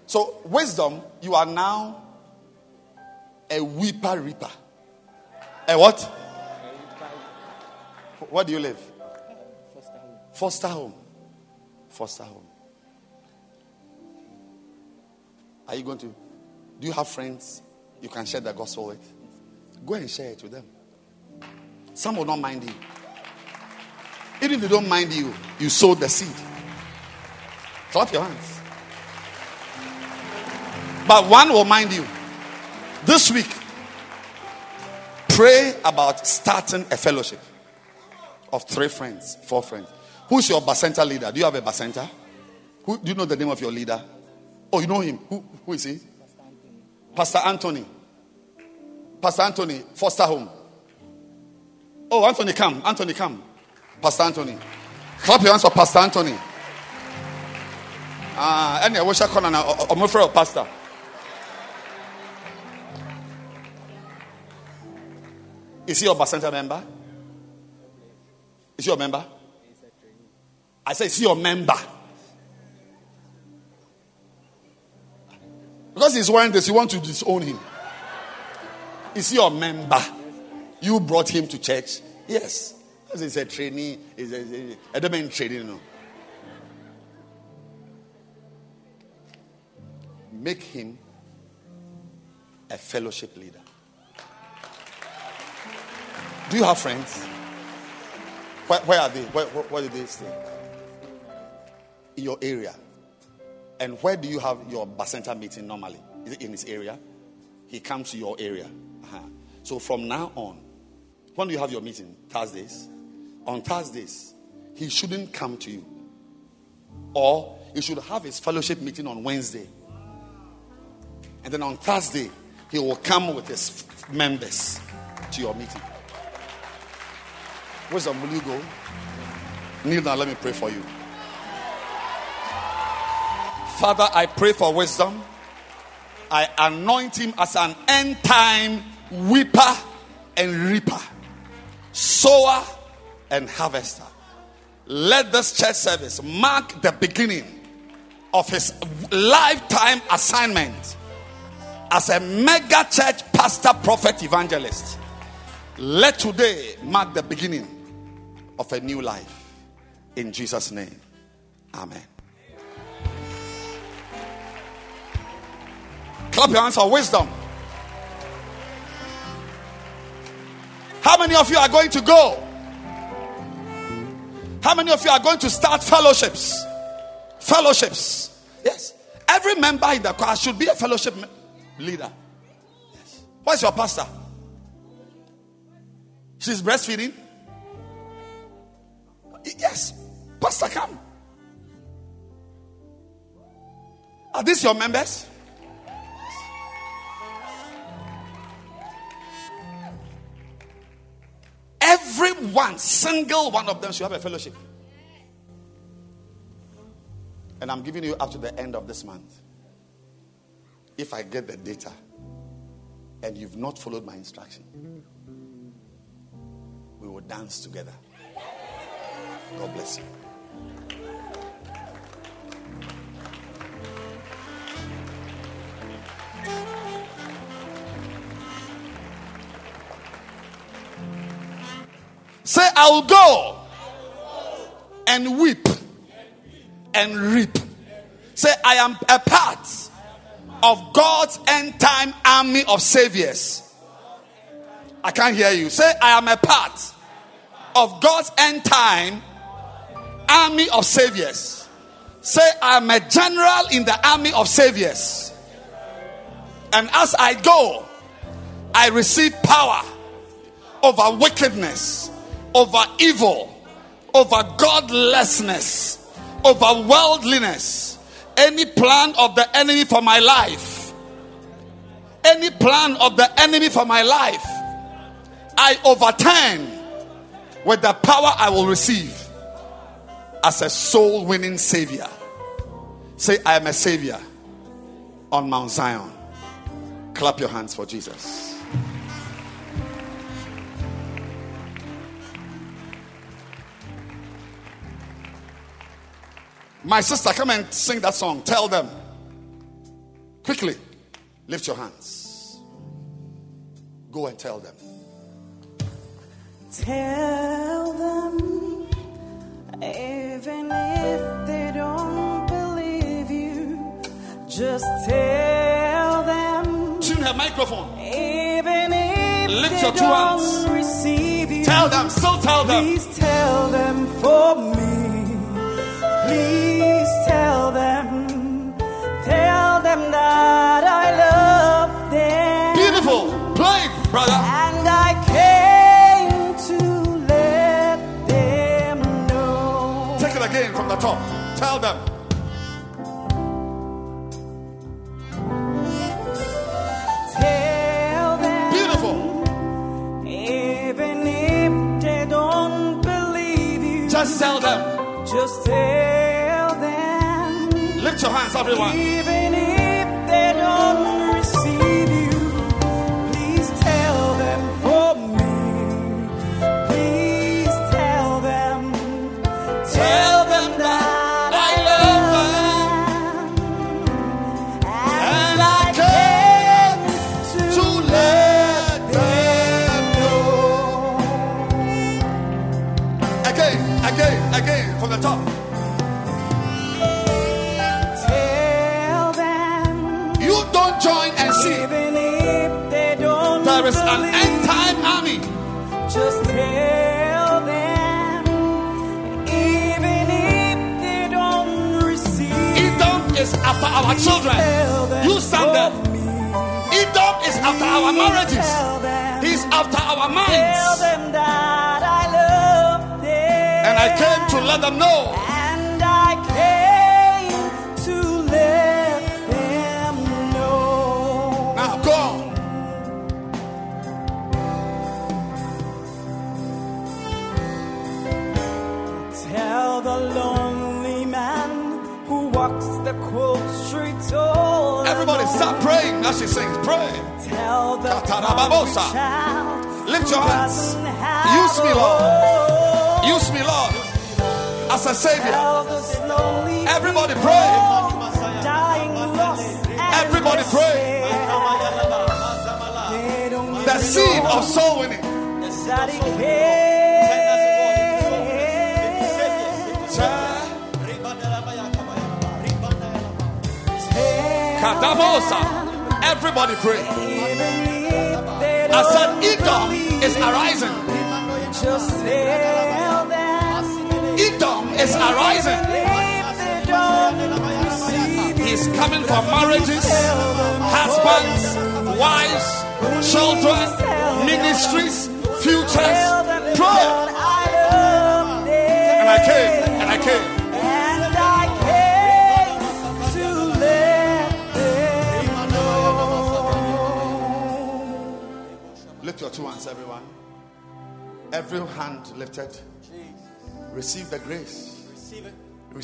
So, wisdom, you are now a weeper reaper. A what? Where do you live? Foster home. Foster home. Foster home. Are you going to? Do you have friends you can share the gospel with? Go and share it with them. Some will not mind you. Even if they don't mind you, you sowed the seed. Clap your hands. But one will mind you. This week, pray about starting a fellowship of three friends, four friends. Who's your Bacenta leader? Do you have a Bacenta? Who, do you know the name of your leader? Oh, you know him. Who, who is he? Pastor Anthony. Pastor Anthony, foster home. Oh, Anthony, come. Anthony, come. Pastor Anthony. Clap your hands for Pastor Anthony. Ah, any I wish I could I'm afraid of Pastor. Is he your Bacenta member? Is he your member? I say, is he your member? Because he's wearing this, you want to disown him. Is he your member? You brought him to church? Yes. He's a trainee. He's a, a, a, a training. No. Make him a fellowship leader. Do you have friends? Where, where are they? Where, where, where do they stay? In your area. And where do you have your Bacenta meeting normally? Is it in his area? He comes to your area. Uh-huh. So from now on, when do you have your meeting? Thursdays. On Thursdays, he shouldn't come to you. Or he should have his fellowship meeting on Wednesday. And then on Thursday, he will come with his members to your meeting. Wisdom, will you go? Kneel down, let me pray for you. Father, I pray for wisdom. I anoint him as an end time weeper and reaper, sower and harvester. Let this church service mark the beginning of his lifetime assignment as a mega church pastor, prophet, evangelist. Let today mark the beginning of a new life. In Jesus' name, Amen. Clap your hands for wisdom. How many of you are going to go? How many of you are going to start fellowships? Fellowships. Yes. Every member in the choir should be a fellowship leader. Yes. Where's your pastor? She's breastfeeding? Yes. Pastor, come. Are these your members? Everyone, single one of them should have a fellowship. And I'm giving you up to the end of this month. If I get the data and you've not followed my instruction, we will dance together. God bless you. Say, I will go and weep and reap. Say, I am a part of God's end time army of saviors. I can't hear you. Say, I am a part of God's end time army of saviors. Say, I am a general in the army of saviors. And as I go, I receive power over wickedness, over evil, over godlessness, over worldliness. Any plan of the enemy for my life, any plan of the enemy for my life, I overturn with the power I will receive as a soul winning savior. Say, I am a savior on Mount Zion. Clap your hands for Jesus. My sister, come and sing that song. Tell them. Quickly, lift your hands. Go and tell them. Tell them, even if they don't believe you, just tell them, Tune her microphone. even if Lift they your two don't hands. receive you. Tell them. Still tell them. Please tell them for me. Please tell them. Tell them that I love them. Beautiful. Play, brother. And I came to let them know. Take it again from the top. Tell them. Tell them. Beautiful. Even if they don't believe you. Just tell them. Just tell them. Lift your hands, everyone. Even if they don't receive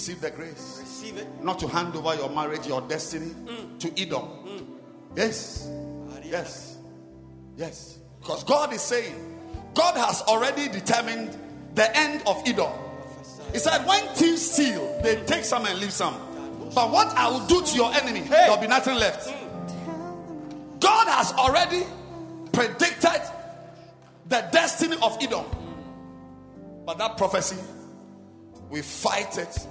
Receive the grace. Receive it. Not to hand over your marriage, your destiny mm. to Edom. Mm. Yes. Yes. Yes. Because God is saying, God has already determined the end of Edom. He said, when thieves steal, they mm. take some and leave some. But what I will do to your enemy, there'll be nothing left. God has already predicted the destiny of Edom. But that prophecy We fight it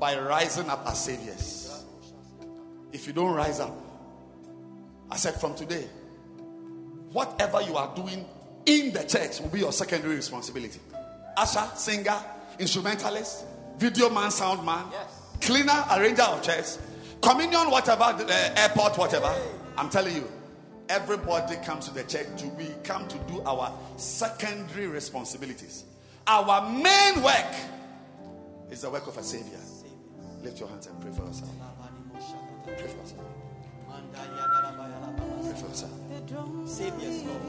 by rising up as saviors. If you don't rise up, I said from today, whatever you are doing in the church will be your secondary responsibility. Usher, singer, instrumentalist, video man, sound man, yes. cleaner, arranger of chairs, communion, whatever, uh, airport, whatever. I'm telling you, everybody comes to the church to we come to do our secondary responsibilities. Our main work is the work of a savior. Lift your hands and pray for yourself. Pray for yourself. Pray for yourself. Saviors, Lord.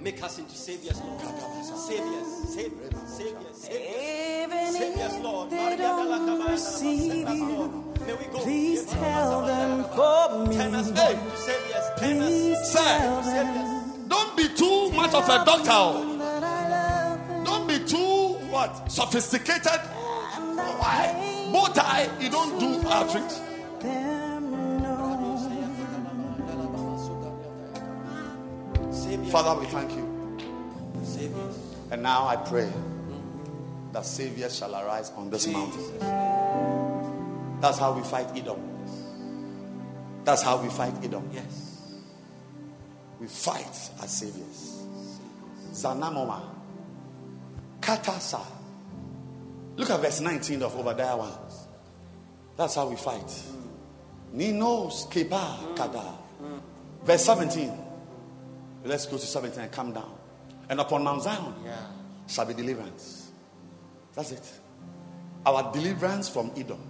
Make us into saviors, Lord. Saviors, saviors, saviors, saviors. Saviors, Lord. they don't receive you, May we go. please tell them for Turn us me. into saviors. Turn us Please tell them don't be too much of a doctor. that I love them. Don't be too what sophisticated. And I Why? Bow tie, you don't do outreach. hate them no. Saviors. Father, we thank you. And now I pray that Savior shall arise on this mountain. That's how we fight Edom. That's how we fight Edom. Yes. We fight as saviors. Zanamoma. Katasa. Look at verse 19 of Obadiah 1. That's how we fight. Ninos Keba Kada. Verse 17. Let's go to 17 and come down. And upon Mount Zion shall be deliverance. That's it. Our deliverance from Edom.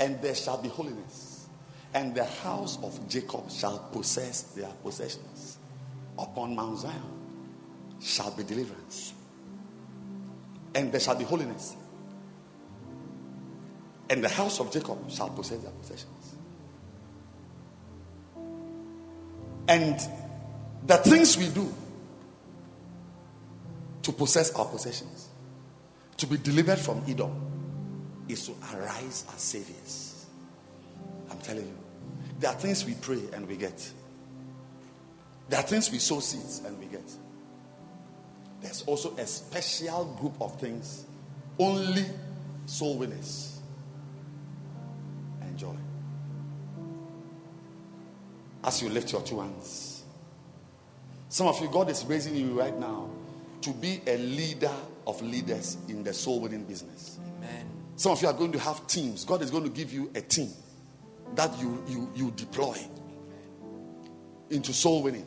And there shall be holiness. And the house of Jacob shall possess their possessions. Upon Mount Zion shall be deliverance. And there shall be holiness. And the house of Jacob shall possess their possessions. And the things we do to possess our possessions, to be delivered from Edom, is to arise as saviors. I'm telling you. There are things we pray and we get. There are things we sow seeds and we get. There's also a special group of things only soul winners enjoy. As you lift your two hands, some of you, God is raising you right now to be a leader of leaders in the soul winning business. Amen. Some of you are going to have teams. God is going to give you a team that you you you deploy into soul winning.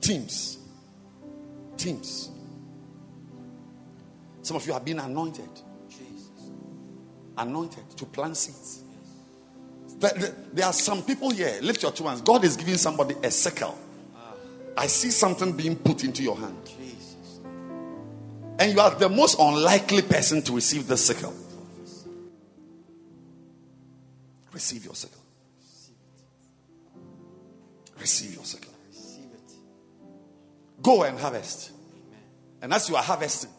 Teams. Teams. Some of you have been anointed. Anointed to plant seeds. There- are some people here. Lift your two hands. God is giving somebody a sickle. I see something being put into your hand. And you are the most unlikely person to receive the sickle. Receive your sickle. Receive your sickle. Go and harvest. And as you are harvesting,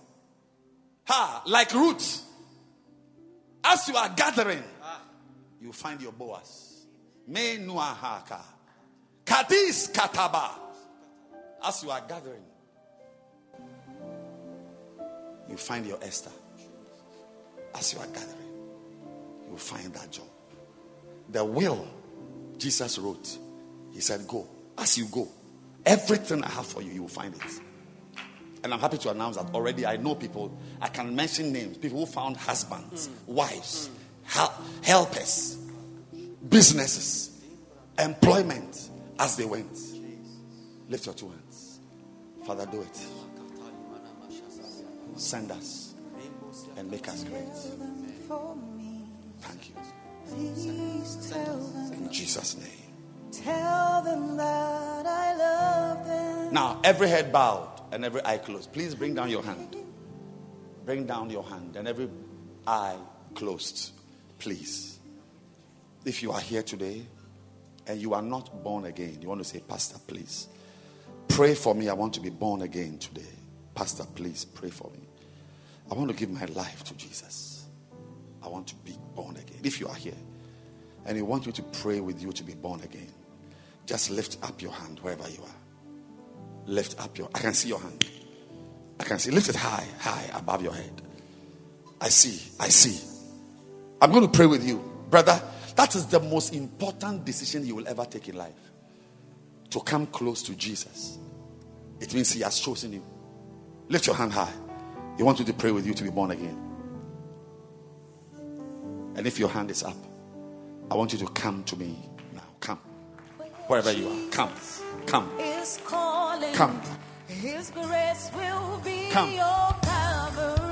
ha, like roots, as you are gathering, you find your Boaz. Me nuahaka. Kadis kataba. As you are gathering, you find your Esther. As you are gathering, you find that job. The will Jesus wrote, He said, Go. As you go, everything I have for you, you will find it. And I'm happy to announce that already I know people, I can mention names, people who found husbands, wives, hel- helpers, businesses, employment as they went. Lift your two hands. Father, do it. Send us and make us great. Thank you. please tell them, In Jesus' name. tell them that I love them. Now, every head bowed and every eye closed. Please bring down your hand. Bring down your hand and every eye closed. Please. If you are here today and you are not born again, you want to say, Pastor, please pray for me. I want to be born again today. Pastor, please pray for me. I want to give my life to Jesus. I want to be born again. If you are here and you want me to pray with you to be born again, just lift up your hand wherever you are. Lift up your I can see your hand. I can see lift it high, high above your head. I see. I see. I'm going to pray with you. Brother, that is the most important decision you will ever take in life. To come close to Jesus. It means He has chosen you. Lift your hand high. He wants you to pray with you to be born again. And if your hand is up, I want you to come to me. Wherever you are. Come. Come. Come. His grace will be Come. your covering.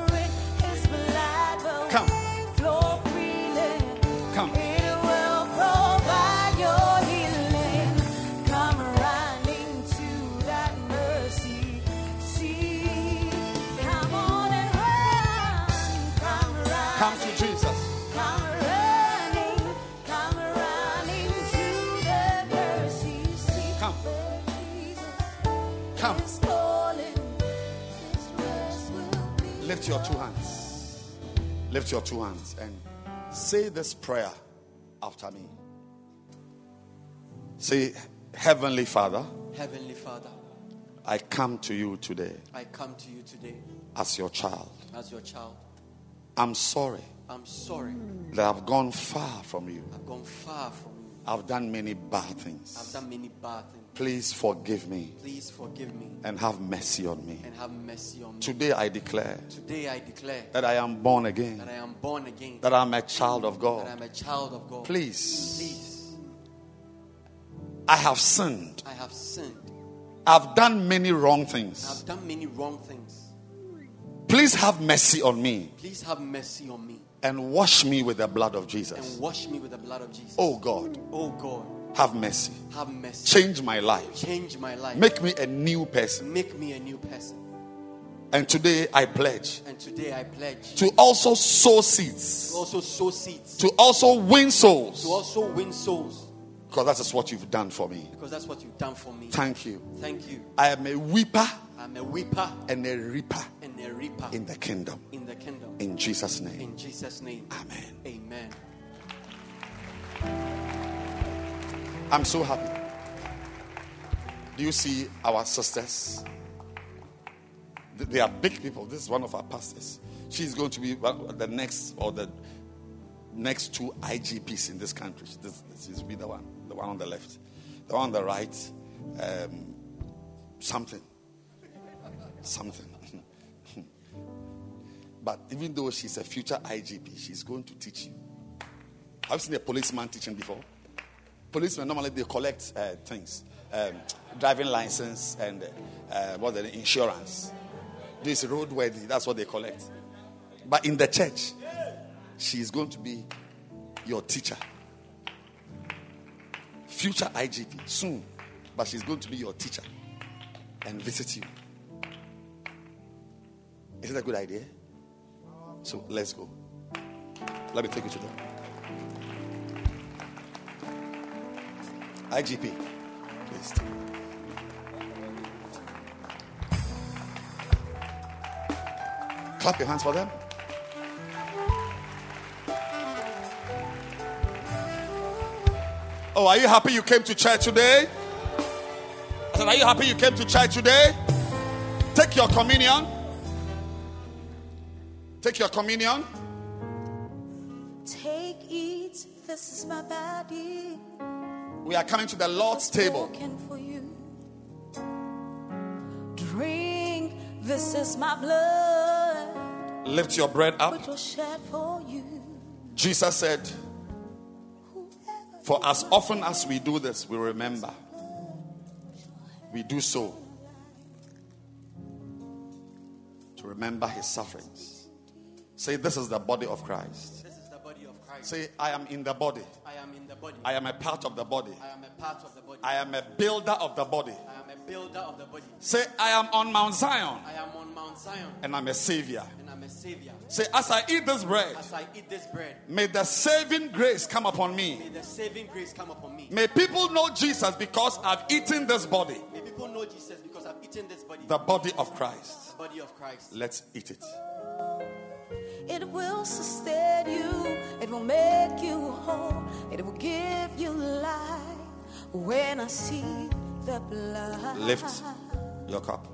Lift your two hands. Lift your two hands and say this prayer after me. Say, Heavenly Father, Heavenly Father, I come to you today I come to you today as your child. as your child. I'm sorry I'm sorry. that I've gone far from you. I've gone far from you. I've done many bad things. I've done many bad things. Please forgive me Please forgive me and have mercy on me. and have mercy on me. Today I declare Today I declare that I am born again, that I am born again, that I'm a child of God. that I'm a child of God. Please, Please, I have sinned. I have sinned. I've done many wrong things. I've done many wrong things. Please have mercy on me Please have mercy on me and wash me with the blood of Jesus. and wash me with the blood of Jesus. Oh God, Oh God, have mercy. have mercy. Change my life. Change my life. Make me a new person. Make me a new person. And today I pledge And today I pledge to also sow seeds, to also sow seeds, to also win souls. to also win souls, because that is what you've done for me. because that's what you've done for me. Thank you. Thank you. I am a weeper I'm a weeper and a reaper and a reaper in the kingdom. in the kingdom. In Jesus' name. In Jesus' name. Amen. Amen. I'm so happy. Do you see our sisters? They are big people. This is one of our pastors. She's going to be the next or the next two IGPs in this country. This, this is be the one, the one on the left, the one on the right. Um, something, something. but even though she's a future IGP, she's going to teach you. I've seen a policeman teaching before? Policemen normally they collect uh, things, um, driving license and uh, what the insurance. This roadworthy, that's what they collect. But in the church, she is going to be your teacher, future IGP soon. But she's going to be your teacher and visit you. Is it a good idea? So let's go. Let me take you to them. IGP, please. Clap your hands for them. Oh, are you happy you came to church today? I said, Are you happy you came to church today? Take your communion. Take your communion. Take, eat, this is my body. We are coming to the Lord's table. Broken for you. Drink, this is my blood, Lift your bread up. which was shed for you. Jesus said, For as often as we do this, we remember. We do so to remember his sufferings. Say, This is the body of Christ. Christ. Say, I am in the body. I am in the body. I am a part of the body. I am a part of the body. I am a builder of the body. I am a builder of the body. Say, I am on Mount Zion I am on Mount Zion and I'm a savior. and I'm a savior. Say, as I eat this bread, As I eat this bread, may the saving grace come upon me. may the saving grace come upon me. May people know Jesus because I've eaten this body, May people know Jesus because I've eaten this body, the body of Christ. The body of Christ. Let's eat it. It will sustain you, it will make you whole, it will give you life when I see the blood. Lift your cup.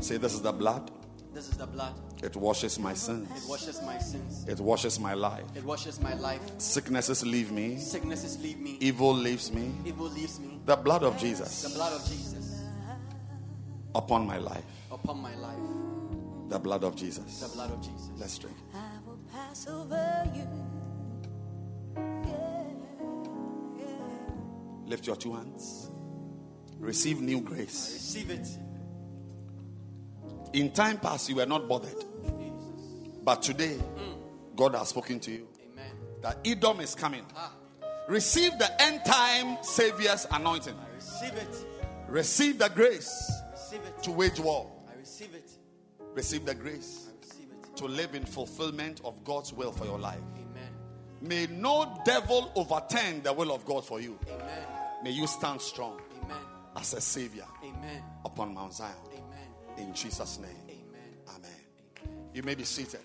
Say, This is the blood This is the blood. It washes my sins. It washes my sins. It washes my life. It washes my life. Sicknesses leave me. Sicknesses leave me. Evil leaves me. Evil leaves me. The blood of Jesus. The blood of Jesus upon my life. upon my life. The blood of Jesus. The blood of Jesus. Let's drink. I will pass over you. Lift your two hands. Receive new grace. Receive it. In time past, you were not bothered. But today, God has spoken to you Amen. that Edom is coming. Ah, Receive the end time Savior's anointing. I receive it. Receive the grace Receive it. to wage war. Receive the grace receive to live in fulfillment of God's will for your life. Amen. May no devil overturn the will of God for you. Amen. May you stand strong Amen. as a Savior Amen. upon Mount Zion. Amen. In Jesus' name. Amen. Amen. You may be seated.